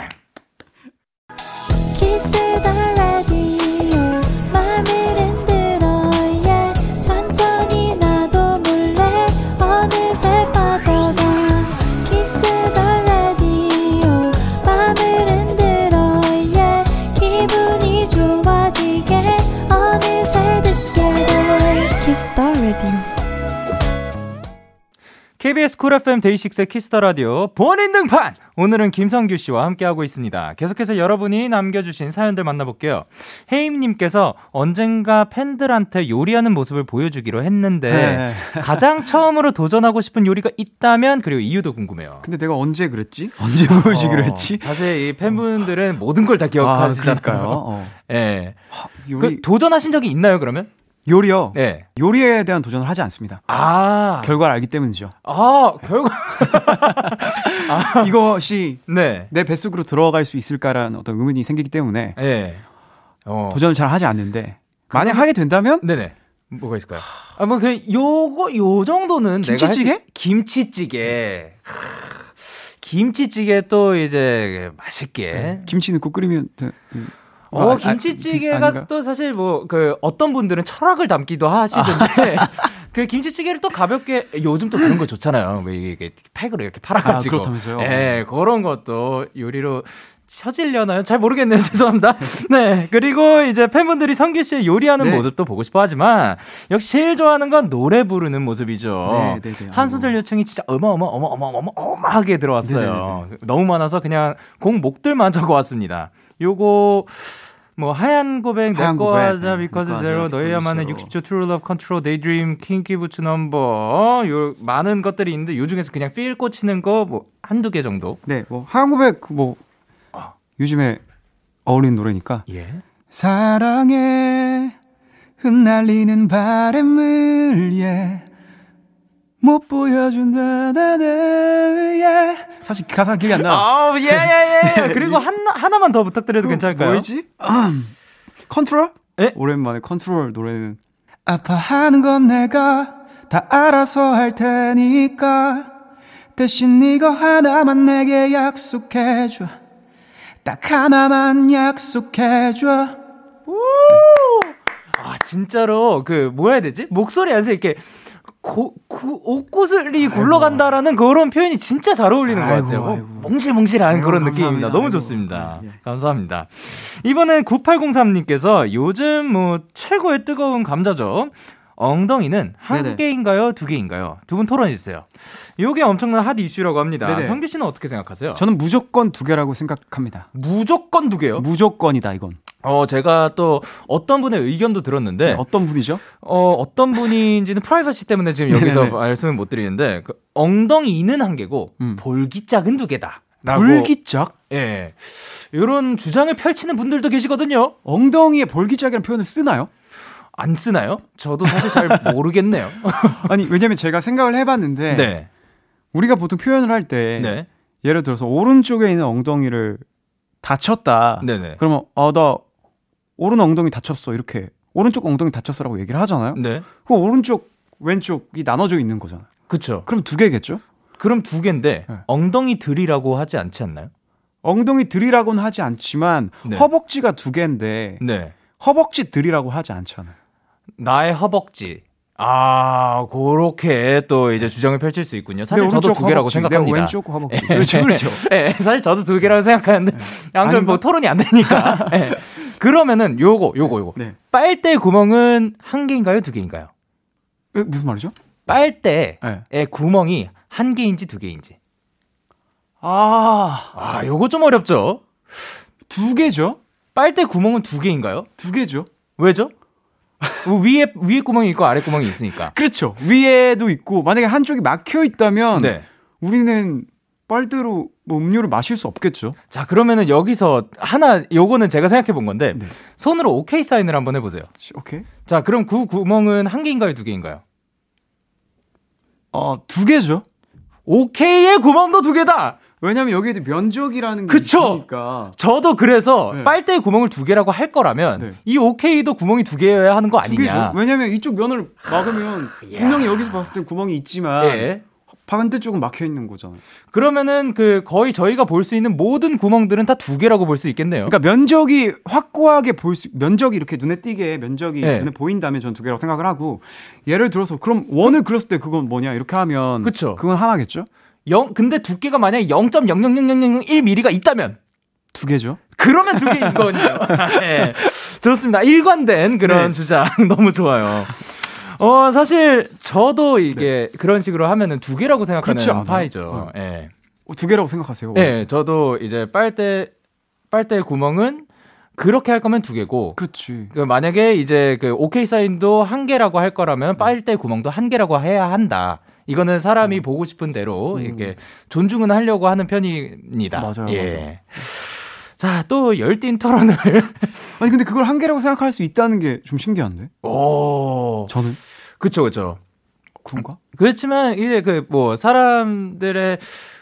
KBS 쿨 FM 데이식스의 키스 더 라디오 본인 등판! 오늘은 김성규 씨와 함께하고 있습니다. 계속해서 여러분이 남겨주신 사연들 만나볼게요. 혜임님께서 언젠가 팬들한테 요리하는 모습을 보여주기로 했는데 네. 가장 처음으로 도전하고 싶은 요리가 있다면 그리고 이유도 궁금해요. 근데 내가 언제 그랬지? 언제 보여주기로 어, 했지? 사실 이 팬분들은 어. 모든 걸 다 기억하시니까요. 아, 어. 예. 아, 요리... 그 도전하신 적이 있나요, 그러면? 요리요? 네. 요리에 대한 도전을 하지 않습니다. 아. 결과를 알기 때문이죠. 아, 결과. 아. 이것이 네. 내 뱃속으로 들어갈 수 있을까라는 어떤 의문이 생기기 때문에 네. 어. 도전을 잘 하지 않는데 만약 하게 된다면 네네. 뭐가 있을까요? 아, 뭐, 그, 요거, 요 정도는 김치찌개? 김치찌개. 김치찌개 또 이제 맛있게. 네. 김치 넣고 끓이면 어, 아, 김치찌개가 아, 또 사실 뭐 그 어떤 분들은 철학을 담기도 하시던데 아. 그 김치찌개를 또 가볍게 요즘 또 그런 거 좋잖아요. 뭐 이게 팩으로 이렇게 팔아가지고. 아, 그렇다면서요? 예, 그런 것도 요리로 쳐질려나요? 잘 모르겠네요. 죄송합니다. 네. 그리고 이제 팬분들이 성규 씨의 요리하는 네. 모습도 보고 싶어 하지만 역시 제일 좋아하는 건 노래 부르는 모습이죠. 네, 네, 네. 한 소절 요청이 진짜 어마어마 어마어마어마어마하게 들어왔어요. 네, 네, 너무 많아서 그냥 곡목들만 적어 왔습니다. 요거 뭐 하얀 고백 내 거 하자 Because 제로 너여야만 해 60초 True Love Control Daydream 킹키 부츠 넘버 요 많은 것들이 있는데 요 중에서 그냥 feel 꽂히는 거 뭐 한두 개 정도. 네. 뭐 하얀 고백 뭐 아. 요즘에 어울리는 노래니까. 예. 사랑해 흩날리는 바람을 예. 못 보여준다, 나는, 예. 사실 가사 기억이 안 나. 아, 예, 예, 예. 그리고 한, 하나만 더 부탁드려도 그, 괜찮을까요? 뭐지? 음. 컨트롤? 예? 오랜만에 컨트롤 노래는. 아파하는 건 내가 다 알아서 할 테니까. 대신 이거 하나만 내게 약속해줘. 딱 하나만 약속해줘. 우! 아, 진짜로, 그, 뭐 해야 되지? 목소리 안에서 이렇게 고, 고, 옥구슬이 굴러간다라는 그런 표현이 진짜 잘 어울리는 아이고, 것 같아요. 아이고. 몽실몽실한 아이고, 그런 감사합니다. 느낌입니다. 너무 좋습니다. 예, 예. 감사합니다. 이번엔 9803님께서 요즘 뭐 최고의 뜨거운 감자죠. 엉덩이는 한 네네. 개인가요? 두 개인가요? 두 분 토론해주세요. 요게 엄청난 핫 이슈라고 합니다. 네네. 성규 씨는 어떻게 생각하세요? 저는 무조건 두 개라고 생각합니다. 무조건 두 개요? 무조건이다, 이건. 어, 제가 또 어떤 분의 의견도 들었는데. 네, 어떤 분이죠? 어, 어떤 분인지는 프라이버시 때문에 지금 여기서 말씀을 못 드리는데, 그 엉덩이는 한 개고, 음. 볼기짝은 두 개다. 볼기짝? 예. 이런 주장을 펼치는 분들도 계시거든요. 엉덩이에 볼기짝이라는 표현을 쓰나요? 안 쓰나요? 저도 사실 잘 모르겠네요. 아니, 왜냐면 제가 생각을 해봤는데, 네. 우리가 보통 표현을 할 때, 네. 예를 들어서 오른쪽에 있는 엉덩이를 다쳤다. 네네. 그러면, 아, 나 오른 엉덩이 다쳤어 이렇게 오른쪽 엉덩이 다쳤어라고 얘기를 하잖아요. 네. 그 오른쪽 왼쪽이 나눠져 있는 거잖아요. 그렇죠. 그럼 두 개겠죠? 그럼 두 개인데 네. 엉덩이 들이라고 하지 않지 않나요? 엉덩이 들이라고는 하지 않지만 네. 허벅지가 두 개인데 네. 허벅지 들이라고 하지 않잖아요. 나의 허벅지. 아, 그렇게 또 이제 주장을 펼칠 수 있군요. 사실 저도 두 개라고 허벅지, 생각합니다. 왼쪽 허벅지. 그렇죠, 그렇죠. 네, 사실 저도 두 개라고 생각하는데, 아무튼 뭐 토론이 안 되니까. 네. 그러면은 요거 요거 요거. 네. 빨대 구멍은 한 개인가요, 두 개인가요? 에, 무슨 말이죠? 빨대의 네. 구멍이 한 개인지 두 개인지. 아, 아, 요거 좀 어렵죠? 두 개죠? 빨대 구멍은 두 개인가요? 두 개죠. 왜죠? 뭐 위에 위에 구멍이 있고 아래 구멍이 있으니까. 그렇죠. 위에도 있고 만약에 한쪽이 막혀 있다면 네. 우리는 빨대로 뭐 음료를 마실 수 없겠죠. 자, 그러면은 여기서 하나 요거는 제가 생각해 본 건데 네. 손으로 오케이 사인을 한번 해 보세요. 오케이. 자, 그럼 그 구멍은 한 개인가요, 두 개인가요? 어, 두 개죠. 오케이의 구멍도 두 개다. 왜냐면 여기에 면적이라는 게 그쵸? 있으니까. 저도 그래서 네. 빨대 구멍을 두 개라고 할 거라면 네. 이 오케이도 구멍이 두 개여야 하는 거 아니냐. 왜냐면 이쪽 면을 막으면 분명히 여기서 봤을 땐 구멍이 있지만 예. 반대쪽은 막혀 있는 거잖아요. 그러면은 그 거의 저희가 볼 수 있는 모든 구멍들은 다 두 개라고 볼 수 있겠네요. 그러니까 면적이 확고하게 볼 수, 면적이 이렇게 눈에 띄게 면적이 네. 눈에 보인다면 전 두 개라고 생각을 하고 예를 들어서 그럼 원을 그렸을 때 그건 뭐냐 이렇게 하면 그쵸. 그건 하나겠죠? 영 근데 두께가 만약에 0.0000001mm가 있다면 두 개죠. 그러면 두 개인 거군요. 네. 좋습니다. 일관된 그런 네. 주장 너무 좋아요. 어, 사실 저도 이게 네. 그런 식으로 하면은 두 개라고 생각하는 파이죠. 예. 네. 어, 두 개라고 생각하세요? 예, 네, 저도 이제 빨대 빨대 구멍은 그렇게 할 거면 두 개고. 그렇지. 그 만약에 이제 그 오케이 사인도 한 개라고 할 거라면 네. 빨대 구멍도 한 개라고 해야 한다. 이거는 사람이 음. 보고 싶은 대로 음. 이렇게 존중은 하려고 하는 편입니다. 맞아요. 예. 맞아요. 자, 또 열띤 토론을. 아니, 근데 그걸 한 개라고 생각할 수 있다는 게 좀 신기한데? 오. 저는? 그쵸, 그쵸. 그런가? 그렇지만, 이제 그, 뭐, 사람들의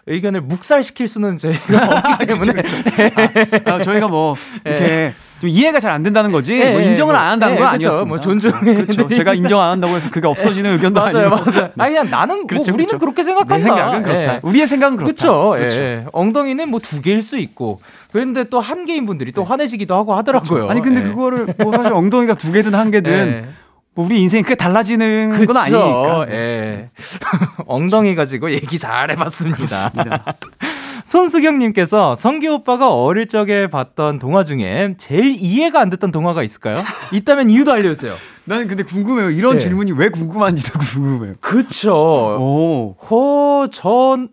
의견을 묵살시킬 수는 저희가 없기 때문에. 그쵸, 그쵸. 아, 아, 저희가 뭐, 이렇게. 네. 좀 이해가 잘 안 된다는 거지 네, 뭐 인정을 뭐, 안 한다는 네, 건 아니었습니다. 뭐 존중. 네, 그렇죠. 제가 인정 안 한다고 해서 그게 없어지는 의견도 맞아요, 아니고. 맞아요. 아니 그냥 나는 뭐 그렇죠, 우리는 그렇죠. 그렇게 생각한다. 내 생각은 그렇다. 예. 우리의 생각은 그렇다. 그렇죠. 그렇죠. 예. 엉덩이는 뭐 두 개일 수 있고. 그런데 또 한 개인 분들이 또 네. 화내시기도 하고 하더라고요. 그렇죠. 아니 근데 예. 그거를 뭐 사실 엉덩이가 두 개든 한 개든 예. 뭐 우리 인생이 크게 달라지는 그쵸. 건 아니니까. 예. 엉덩이 가지고 얘기 잘 해봤습니다. 손수경님께서 성기 오빠가 어릴 적에 봤던 동화 중에 제일 이해가 안 됐던 동화가 있을까요? 있다면 이유도 알려주세요. 나는 근데 궁금해요. 이런 네. 질문이 왜 궁금한지도 궁금해요. 그쵸. 오. 호, 전,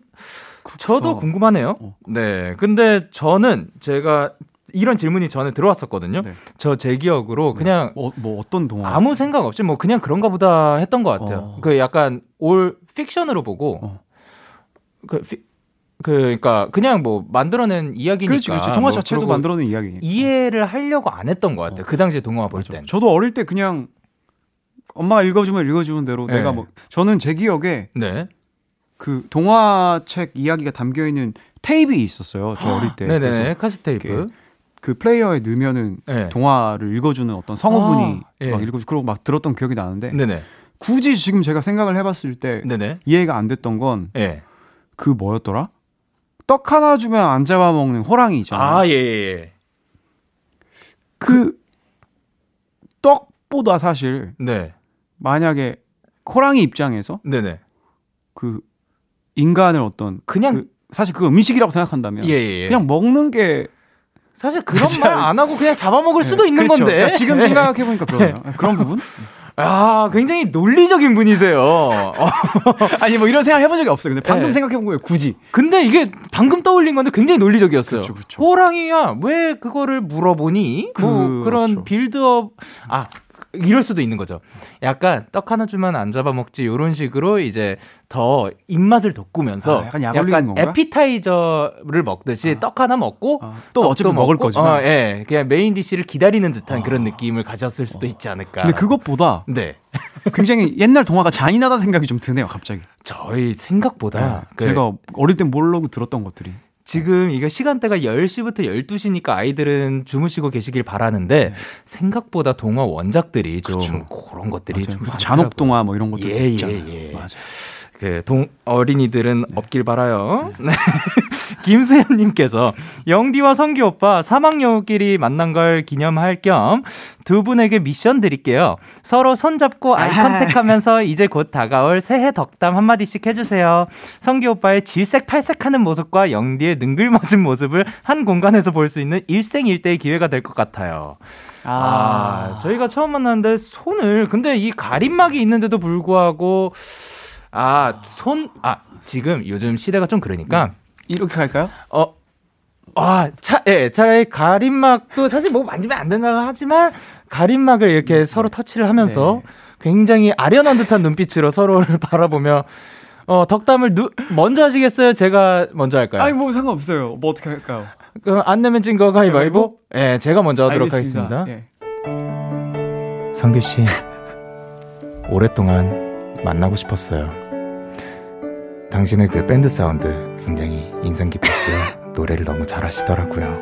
저도 궁금하네요. 어. 네. 근데 저는 제가 이런 질문이 전에 들어왔었거든요. 네. 저제 기억으로 네. 그냥 어, 뭐 어떤 동화 아무 생각 없이 뭐 그냥 그런가 보다 했던 것 같아요. 어. 그 약간 올 픽션으로 보고 어. 그 피, 그러니까 그냥 뭐 만들어낸 이야기니까. 그렇지, 그렇지. 동화 뭐 자체도 만들어낸 이야기. 이해를 하려고 안 했던 것 같아요. 어. 그 당시에 동화 볼 때. 저도 어릴 때 그냥 엄마가 읽어주면 읽어주는 대로 네. 내가 뭐 저는 제 기억에 네. 그 동화책 이야기가 담겨 있는 테이프 있었어요. 저 어릴 때. 네네. 카스 테이프. 그 플레이어에 넣으면은 네. 동화를 읽어주는 어떤 성우분이 아, 예. 막 읽어주 그러고 막 들었던 기억이 나는데 네네. 굳이 지금 제가 생각을 해봤을 때 네네. 이해가 안 됐던 건그 예. 뭐였더라? 떡 하나 주면 안 잡아먹는 호랑이 있잖아요. 아, 예, 예. 예. 그, 떡보다 사실. 네. 만약에 호랑이 입장에서. 네네. 그, 인간을 어떤. 그냥. 그, 사실 그 음식이라고 생각한다면. 예, 예, 예. 그냥 먹는 게. 사실 그런 말 안 하고 그냥 잡아먹을 수도 네, 있는 그렇죠. 건데. 그러니까 지금 네. 생각해보니까 그러네요. 그런 부분? 아, 굉장히 논리적인 분이세요. 아니, 뭐 이런 생각 해본 적이 없어요. 근데 방금 네. 생각해본 거예요, 굳이. 근데 이게 방금 떠올린 건데 굉장히 논리적이었어요. 그쵸, 그쵸. 호랑이야, 왜 그거를 물어보니? 그, 뭐 그런 그렇죠. 빌드업. 아, 이럴 수도 있는 거죠. 약간 떡 하나 주면 안 잡아먹지 이런 식으로 이제 더 입맛을 돋구면서 아, 약간, 약간 에피타이저를 먹듯이 아. 떡 하나 먹고 아, 또 어차피 먹을 거지. 어, 예, 그냥 main dish를 기다리는 듯한 그런 아. 느낌을 가졌을 수도 있지 않을까. 근데 그것보다 네. 굉장히 옛날 동화가 잔인하다는 생각이 좀 드네요, 갑자기. 저희 생각보다 네, 그 제가 어릴 땐 모르고 들었던 것들이. 지금 이거 시간대가 10시부터 12시니까 아이들은 주무시고 계시길 바라는데 네. 생각보다 동화 원작들이 좀 그쵸. 그런 것들이 맞아요. 좀 잔혹 동화 뭐 이런 것들 예, 있잖아요. 예, 예. 맞아. 그 동, 어린이들은 네. 없길 바라요. 네. 김수현님께서 영디와 성기 오빠 사막여우끼리 만난 걸 기념할 겸 두 분에게 미션 드릴게요. 서로 손잡고 아이 컨택하면서 이제 곧 다가올 새해 덕담 한마디씩 해주세요. 성기 오빠의 질색팔색하는 모습과 영디의 능글맞은 모습을 한 공간에서 볼 수 있는 일생일대의 기회가 될 것 같아요. 아, 아, 저희가 처음 만났는데 손을 근데 이 가림막이 있는데도 불구하고 아, 손, 아, 지금 요즘 시대가 좀 그러니까. 네. 이렇게 갈까요? 어, 아, 차, 예, 차라리 가림막도 사실 뭐 만지면 안 된다고 하지만 가림막을 이렇게 음. 서로 터치를 하면서 네. 굉장히 아련한 듯한 눈빛으로 서로를 바라보며 어, 덕담을 누, 먼저 하시겠어요? 제가 먼저 할까요? 아니, 뭐 상관없어요. 뭐 어떻게 할까요? 그럼 안 내면 진거 가위바위보? 예, 네, 제가 먼저 하도록 알겠습니다. 하겠습니다. 예. 성규 씨, 오랫동안 만나고 싶었어요. 당신의 그 밴드 사운드 굉장히 인상 깊었고요. 노래를 너무 잘하시더라고요.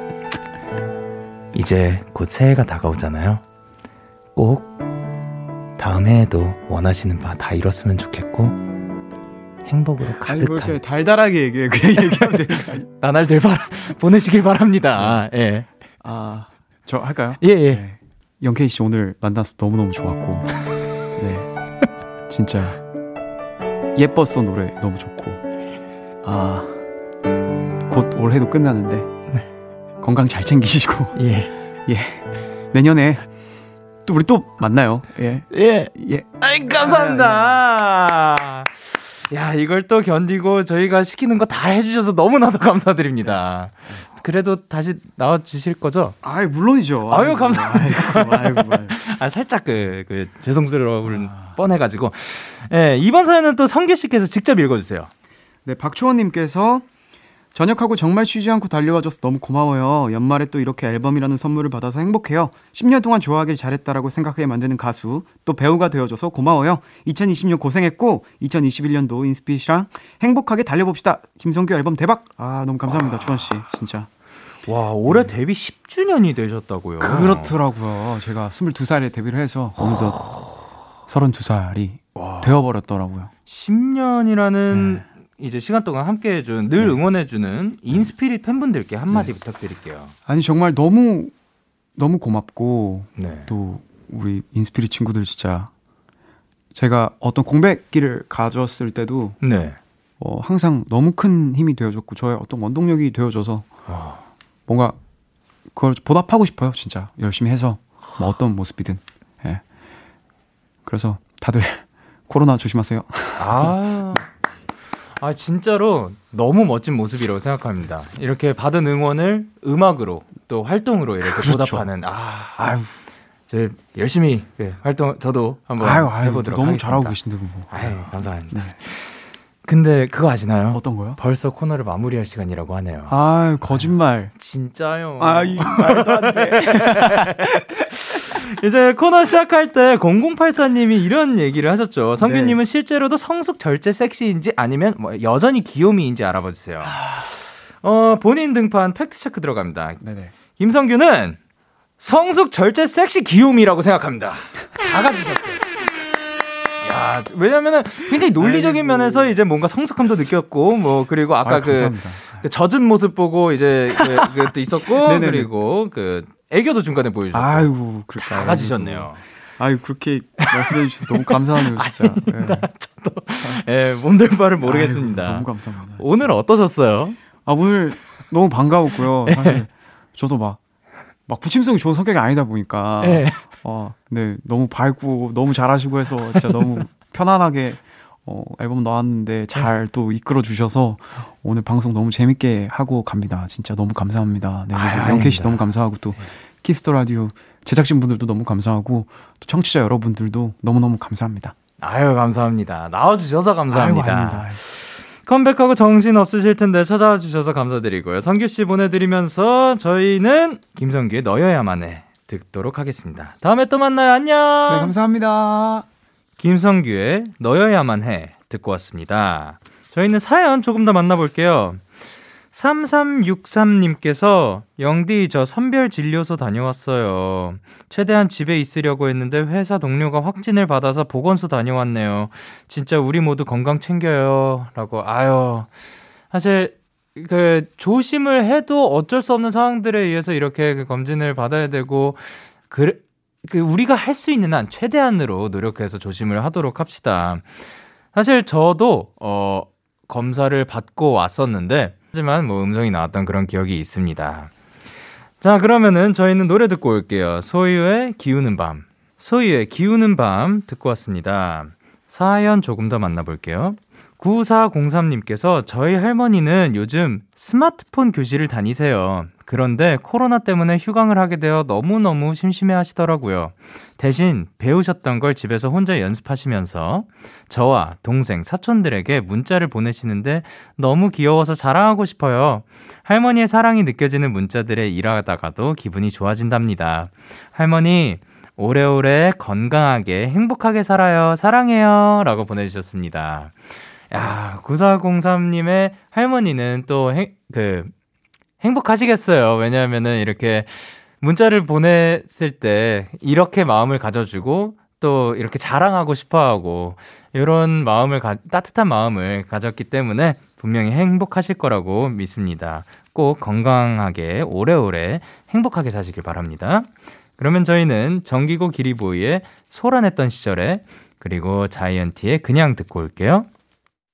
이제 곧 새해가 다가오잖아요. 꼭 다음 해에도 원하시는 바 다 이뤘으면 좋겠고 행복으로 가득한. 아니, 뭐 달달하게 얘기해. 그냥 얘기하면 아니야? 나날들 바라, 보내시길 바랍니다. 예. 네. 아, 저 할까요? 예, 예. 네. 영케이 씨 오늘 만나서 너무너무 좋았고. 네. 진짜 예뻤어 노래 너무 좋고. 아, 곧 올해도 끝나는데. 네. 건강 잘 챙기시고. 예. 예. 내년에 또 우리 또 만나요. 예. 예. 예. 아이, 감사합니다. 아, 야, 이걸 또 견디고 저희가 시키는 거 다 해주셔서 너무나도 감사드립니다. 그래도 다시 나와 주실 거죠? 아, 물론이죠. 아유, 아유 감사합니다. 아이고, 아이고, 아이고. 아, 살짝 그, 그, 죄송스러울 아... 뻔해가지고. 예, 이번 사연은 또 성규 씨께서 직접 읽어주세요. 네, 박초원님께서 전역하고 정말 쉬지 않고 달려와줘서 너무 고마워요. 연말에 또 이렇게 앨범이라는 선물을 받아서 행복해요. 10년 동안 좋아하길 잘했다라고 생각하게 만드는 가수, 또 배우가 되어줘서 고마워요. 2020년 고생했고, 2021년도 인스피시랑 행복하게 달려봅시다. 김성규 앨범 대박! 아, 너무 감사합니다. 주원씨, 진짜. 와, 올해 데뷔 10주년이 되셨다고요. 그렇더라고요. 제가 22살에 데뷔를 해서 어느덧 32살이 되어버렸더라고요. 10년이라는 네. 이제 시간 동안 함께 해준 늘 네. 응원해주는 인스피릿 팬분들께 한마디 네. 부탁드릴게요. 아니 정말 너무 너무 고맙고 네. 또 우리 인스피릿 친구들 진짜 제가 어떤 공백기를 가졌을 때도 네. 어, 항상 너무 큰 힘이 되어줬고 저의 어떤 원동력이 되어줘서 와. 뭔가 그걸 보답하고 싶어요 진짜 열심히 해서 뭐 어떤 모습이든 예. 그래서 다들 코로나 조심하세요. 아 아, 진짜로 너무 멋진 모습이라고 생각합니다. 이렇게 받은 응원을 음악으로 또 활동으로 이렇게 그렇죠. 보답하는, 아, 아유. 저 열심히 네, 활동, 저도 한번 아유, 아유, 해보도록 너무 하겠습니다. 잘하고 계신데, 뭐. 아유, 감사합니다. 네. 근데 그거 아시나요? 어떤 거요? 벌써 코너를 마무리할 시간이라고 하네요. 아, 거짓말. 진짜요? 아, 이 말도 안 돼. 이제 코너 시작할 때 0084님이 이런 얘기를 하셨죠. 성규님은 네. 실제로도 성숙 절제 섹시인지 아니면 뭐 여전히 귀요미인지 알아봐 주세요. 어, 본인 등판 팩트체크 들어갑니다. 네네. 김성규는 성숙 절제 섹시 귀요미라고 생각합니다. 다 가지셨어요. 야, 왜냐면은 굉장히 논리적인 아이고. 면에서 이제 뭔가 성숙함도 느꼈고, 뭐, 그리고 아까 아유, 그, 그, 젖은 모습 보고 이제 그, 그것도 있었고, 그리고 그 애교도 중간에 보여주고. 아이고, 그렇게 다 가지셨네요. 아유 그렇게 말씀해 주셔서 너무 감사하네요 진짜. 아닙니다. 예. 저도 예, 몸 둘 바를 모르겠습니다. 아이고, 너무 감사합니다. 오늘 어떠셨어요? 아 오늘 너무 반가웠고요. 예. 사실 저도 막 막 붙임성이 좋은 성격이 아니다 보니까 네. 어, 네 너무 밝고 너무 잘하시고 해서 진짜 너무 편안하게 어, 앨범 나왔는데 잘 또 이끌어 주셔서 오늘 방송 너무 재밌게 하고 갑니다. 진짜 너무 감사합니다. 네, 영케이 씨 너무 감사하고 또 키스 더 라디오 제작진 분들도 너무 감사하고 또 청취자 여러분들도 너무 너무 감사합니다. 아유, 감사합니다. 나와 주셔서 감사합니다. 아유, 컴백하고 정신 없으실 텐데 찾아와 주셔서 감사드리고요. 성규 씨 보내드리면서 저희는 김성규의 너여야만 해 듣도록 하겠습니다. 다음에 또 만나요. 안녕. 네, 감사합니다. 김성규의 너여야만 해 듣고 왔습니다. 저희는 사연 조금 더 만나볼게요. 3363님께서 영디 저 선별 진료소 다녀왔어요. 최대한 집에 있으려고 했는데 회사 동료가 확진을 받아서 보건소 다녀왔네요. 진짜 우리 모두 건강 챙겨요. 라고 아유. 사실 그 조심을 해도 어쩔 수 없는 상황들에 의해서 이렇게 그 검진을 받아야 되고 그, 그 우리가 할 수 있는 한 최대한으로 노력해서 조심을 하도록 합시다. 사실 저도 어 검사를 받고 왔었는데 하지만 뭐 음성이 나왔던 그런 기억이 있습니다. 자, 그러면은 저희는 노래 듣고 올게요. 소유의 기우는 밤. 소유의 기우는 밤 듣고 왔습니다. 사연 조금 더 만나볼게요. 9403님께서 저희 할머니는 요즘 스마트폰 교실을 다니세요. 그런데 코로나 때문에 휴강을 하게 되어 너무너무 심심해 하시더라고요. 대신 배우셨던 걸 집에서 혼자 연습하시면서 저와 동생, 사촌들에게 문자를 보내시는데 너무 귀여워서 자랑하고 싶어요. 할머니의 사랑이 느껴지는 문자들에 일하다가도 기분이 좋아진답니다. 할머니, 오래오래 건강하게 행복하게 살아요. 사랑해요. 라고 보내주셨습니다. 야, 9403님의 할머니는 또 행, 그, 행복하시겠어요. 왜냐하면은 이렇게 문자를 보냈을 때 이렇게 마음을 가져주고 또 이렇게 자랑하고 싶어 하고, 이런 마음을, 가, 따뜻한 마음을 가졌기 때문에 분명히 행복하실 거라고 믿습니다. 꼭 건강하게, 오래오래 행복하게 사시길 바랍니다. 그러면 저희는 정기고 기리보이의 소란했던 시절에, 그리고 자이언티의 그냥 듣고 올게요.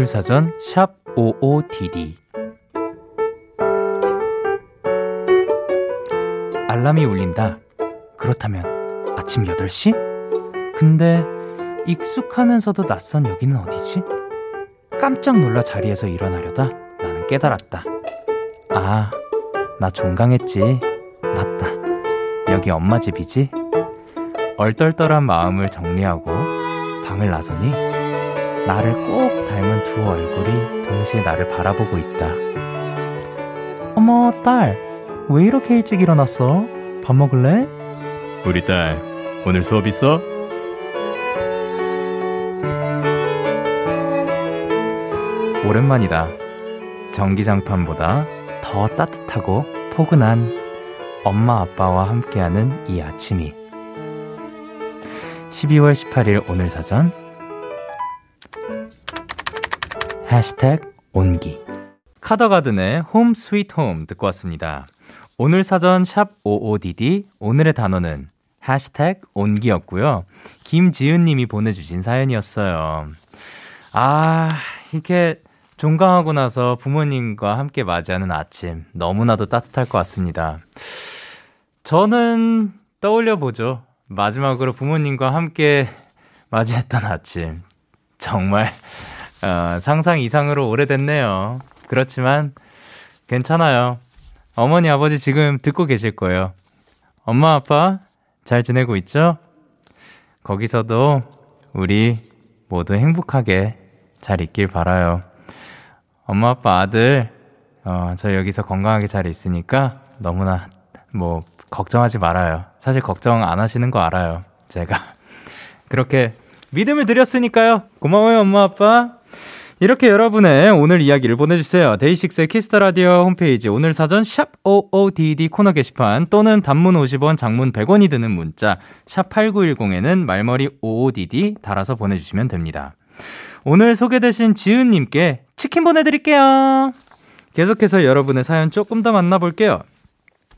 오늘 사전 샵 55DD 알람이 울린다. 그렇다면 아침 8시? 근데 익숙하면서도 낯선 여기는 어디지? 깜짝 놀라 자리에서 일어나려다 나는 깨달았다. 아, 나 종강했지. 맞다. 여기 엄마 집이지? 얼떨떨한 마음을 정리하고 방을 나서니 나를 꼭 닮은 두 얼굴이 동시에 나를 바라보고 있다. 어머, 딸. 왜 이렇게 일찍 일어났어? 밥 먹을래? 우리 딸, 오늘 수업 있어? 오랜만이다. 전기장판보다 더 따뜻하고 포근한 엄마 아빠와 함께하는 이 아침이 12월 18일 오늘 사전 해시태그 온기 카더가든의 홈 스위트 홈 듣고 왔습니다. 오늘 사전 샵 55DD 오늘의 단어는 해시태그 온기였고요. 김지은 님이 보내주신 사연이었어요. 아, 이렇게 종강하고 나서 부모님과 함께 맞이하는 아침 너무나도 따뜻할 것 같습니다. 저는 떠올려 보죠. 마지막으로 부모님과 함께 맞이했던 아침. 정말 어, 상상 이상으로 오래됐네요. 그렇지만 괜찮아요. 어머니, 아버지 지금 듣고 계실 거예요. 엄마, 아빠 잘 지내고 있죠? 거기서도 우리 모두 행복하게 잘 있길 바라요. 엄마, 아빠, 아들, 어, 저 여기서 건강하게 잘 있으니까 너무나 뭐 걱정하지 말아요. 사실 걱정 안 하시는 거 알아요. 제가. 그렇게 믿음을 드렸으니까요. 고마워요, 엄마, 아빠. 이렇게 여러분의 오늘 이야기를 보내주세요. 데이식스의 키스 더 라디오 홈페이지 오늘 사전 샵 OODD 코너 게시판 또는 단문 50원, 장문 100원이 드는 문자 샵 8910에는 말머리 OODD 달아서 보내주시면 됩니다. 오늘 소개되신 지은님께 치킨 보내드릴게요. 계속해서 여러분의 사연 조금 더 만나볼게요.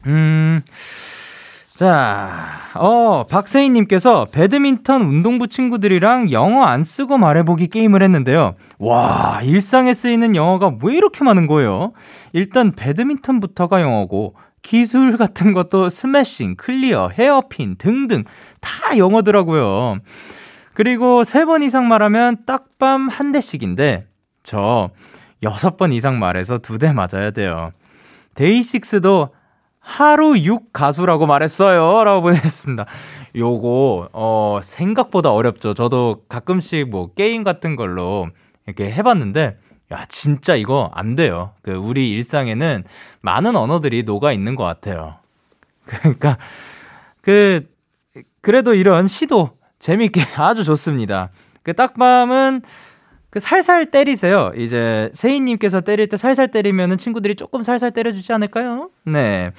음, 자, 어, 박세희님께서 배드민턴 운동부 친구들이랑 영어 안 쓰고 말해보기 게임을 했는데요. 와, 일상에 쓰이는 영어가 왜 이렇게 많은 거예요? 일단 배드민턴부터가 영어고, 기술 같은 것도 스매싱, 클리어, 헤어핀 등등 다 영어더라고요. 그리고 세 번 이상 말하면 딱밤 한 대씩인데, 저 여섯 번 이상 말해서 두 대 맞아야 돼요. 데이식스도 하루 6 가수라고 말했어요. 라고 보냈습니다. 요거, 어, 생각보다 어렵죠. 저도 가끔씩 뭐 게임 같은 걸로 이렇게 해봤는데, 야, 진짜 이거 안 돼요. 그, 우리 일상에는 많은 언어들이 녹아 있는 것 같아요. 그러니까, 그, 그래도 이런 시도 재밌게 아주 좋습니다. 그 딱밤은 그 살살 때리세요. 이제 세희님께서 때릴 때 살살 때리면은 친구들이 조금 살살 때려주지 않을까요? 네.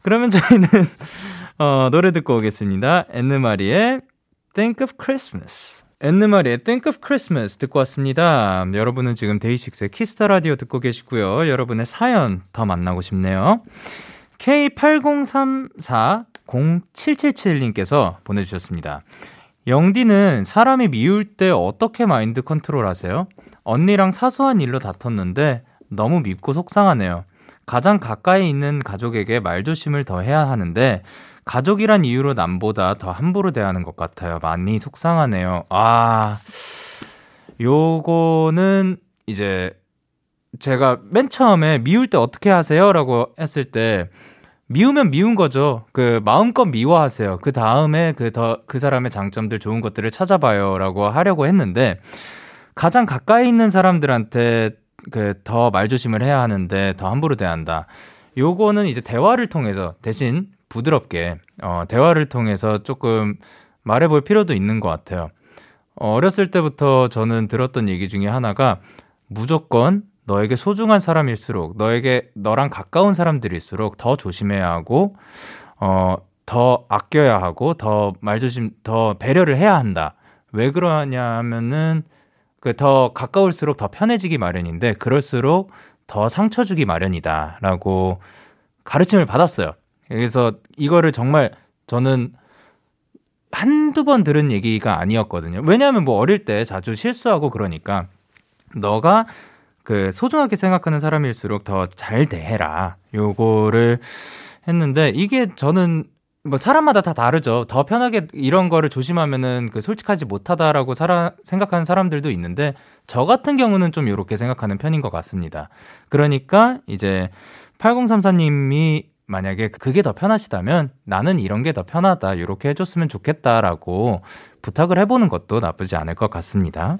그러면 저희는 어, 노래 듣고 오겠습니다. 앤 마리의 Think of Christmas. 앤 마리의 Think of Christmas 듣고 왔습니다. 여러분은 지금 데이식스의 키스 더 라디오 듣고 계시고요. 여러분의 사연 더 만나고 싶네요. K80340777님께서 보내주셨습니다. 영디는 사람이 미울 때 어떻게 마인드 컨트롤 하세요? 언니랑 사소한 일로 다퉜는데 너무 밉고 속상하네요. 가장 가까이 있는 가족에게 말조심을 더 해야 하는데 가족이란 이유로 남보다 더 함부로 대하는 것 같아요. 많이 속상하네요. 아, 요거는 이제 제가 맨 처음에 미울 때 어떻게 하세요? 라고 했을 때 미우면 미운 거죠. 그 마음껏 미워하세요. 그 다음에 그 더그 그 사람의 장점들 좋은 것들을 찾아봐요라고 하려고 했는데 가장 가까이 있는 사람들한테 그 더 말조심을 해야 하는데 더 함부로 대한다. 요거는 이제 대화를 통해서 대신 부드럽게 어 대화를 통해서 조금 말해 볼 필요도 있는 것 같아요. 어, 어렸을 때부터 저는 들었던 얘기 중에 하나가 무조건 너에게 소중한 사람일수록 너에게 너랑 가까운 사람들일수록 더 조심해야 하고 어, 더 아껴야 하고 더 말조심 더 배려를 해야 한다. 왜 그러냐 하면은 그 더 가까울수록 더 편해지기 마련인데 그럴수록 더 상처 주기 마련이다라고 가르침을 받았어요. 그래서 이거를 정말 저는 한두 번 들은 얘기가 아니었거든요. 왜냐하면 뭐 어릴 때 자주 실수하고 그러니까 너가 그 소중하게 생각하는 사람일수록 더 잘 대해라. 요거를 했는데 이게 저는 뭐 사람마다 다 다르죠. 더 편하게 이런 거를 조심하면은 그 솔직하지 못하다라고 살아, 생각하는 사람들도 있는데 저 같은 경우는 좀 이렇게 생각하는 편인 것 같습니다. 그러니까 이제 8034님이 만약에 그게 더 편하시다면 나는 이런 게 더 편하다. 이렇게 해줬으면 좋겠다라고 부탁을 해보는 것도 나쁘지 않을 것 같습니다.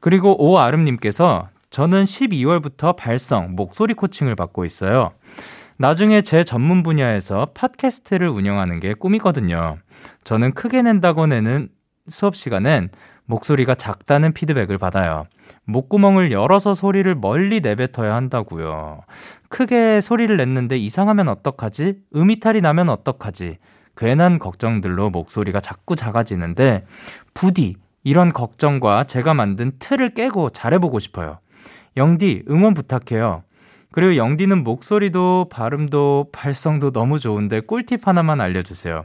그리고 오아름님께서 저는 12월부터 발성, 목소리 코칭을 받고 있어요. 나중에 제 전문 분야에서 팟캐스트를 운영하는 게 꿈이거든요. 저는 크게 낸다고 내는 수업 시간엔 목소리가 작다는 피드백을 받아요. 목구멍을 열어서 소리를 멀리 내뱉어야 한다고요. 크게 소리를 냈는데 이상하면 어떡하지? 음이탈이 나면 어떡하지? 괜한 걱정들로 목소리가 자꾸 작아지는데 부디 이런 걱정과 제가 만든 틀을 깨고 잘해보고 싶어요. 영디 응원 부탁해요. 그리고 영디는 목소리도 발음도 발성도 너무 좋은데 꿀팁 하나만 알려주세요.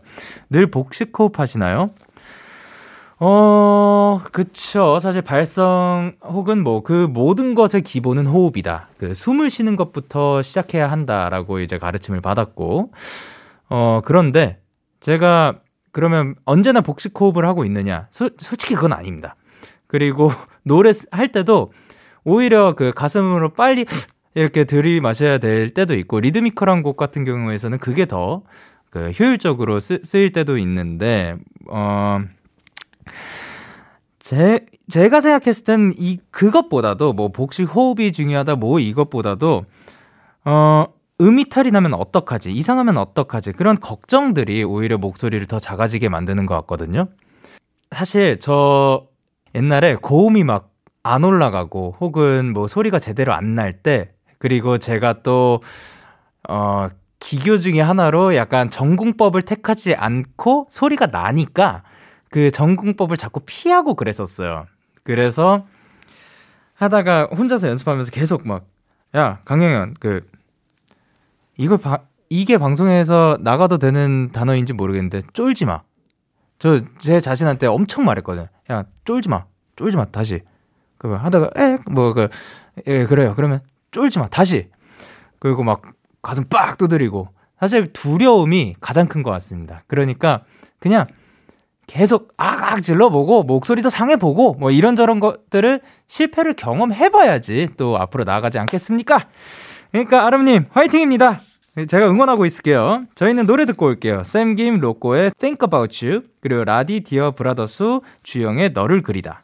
늘 복식 호흡 하시나요? 어, 그쵸. 사실 발성 혹은 뭐 그 모든 것의 기본은 호흡이다. 그 숨을 쉬는 것부터 시작해야 한다라고 이제 가르침을 받았고, 어, 그런데 제가 그러면 언제나 복식 호흡을 하고 있느냐? 소, 솔직히 그건 아닙니다. 그리고 노래 할 때도 오히려 그 가슴으로 빨리 이렇게 들이마셔야 될 때도 있고 리드미컬한 곡 같은 경우에서는 그게 더 그 효율적으로 쓰, 쓰일 때도 있는데 어 제, 제가 생각했을 땐 이, 그것보다도 뭐 복식 호흡이 중요하다 뭐 이것보다도 어, 음이탈이 나면 어떡하지? 이상하면 어떡하지? 그런 걱정들이 오히려 목소리를 더 작아지게 만드는 것 같거든요. 사실 저 옛날에 고음이 막 안 올라가고 혹은 뭐 소리가 제대로 안 날 때 그리고 제가 또 어, 기교 중에 하나로 약간 전공법을 택하지 않고 소리가 나니까 그 전공법을 자꾸 피하고 그랬었어요. 그래서 하다가 혼자서 연습하면서 계속 막, 야, 강영현, 그, 이걸 바, 이게 방송에서 나가도 되는 단어인지 모르겠는데, 쫄지 마. 저, 제 자신한테 엄청 말했거든. 야, 쫄지 마. 쫄지 마. 다시. 그, 하다가, 에, 뭐, 그, 예, 그래요. 그러면, 쫄지 마. 다시. 그리고 막, 가슴 빡 두드리고. 사실 두려움이 가장 큰 것 같습니다. 그러니까, 그냥, 계속 악악 질러보고 목소리도 상해보고 뭐 이런저런 것들을 실패를 경험해봐야지 또 앞으로 나아가지 않겠습니까? 그러니까 아름님 화이팅입니다. 제가 응원하고 있을게요. 저희는 노래 듣고 올게요. 샘김 로꼬의 Think About You 그리고 라디 디어 브라더스 주영의 너를 그리다.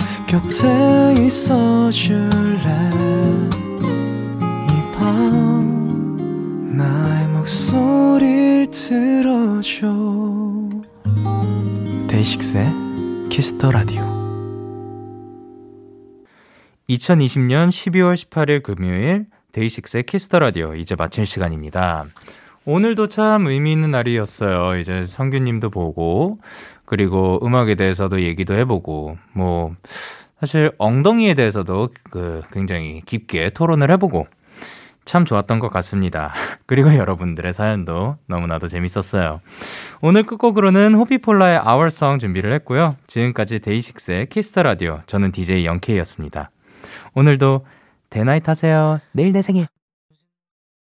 곁에 있어줄래 이 밤 나의 목소리를 들어줘 데이식스의 키스 더 라디오 2020년 12월 18일 금요일 데이식스의 Kiss the Radio 이제 마칠 시간입니다. 오늘도 참 의미 있는 날이었어요. 이제 성규님도 보고 그리고 음악에 대해서도 얘기도 해보고 뭐 사실 엉덩이에 대해서도 그 굉장히 깊게 토론을 해보고 참 좋았던 것 같습니다. 그리고 여러분들의 사연도 너무나도 재밌었어요. 오늘 끝곡으로는 호피폴라의 Our Song 준비를 했고요. 지금까지 데이식스의 Kiss the Radio 저는 DJ 영케이였습니다. 오늘도 대나잇 하세요. 내일 내 생일.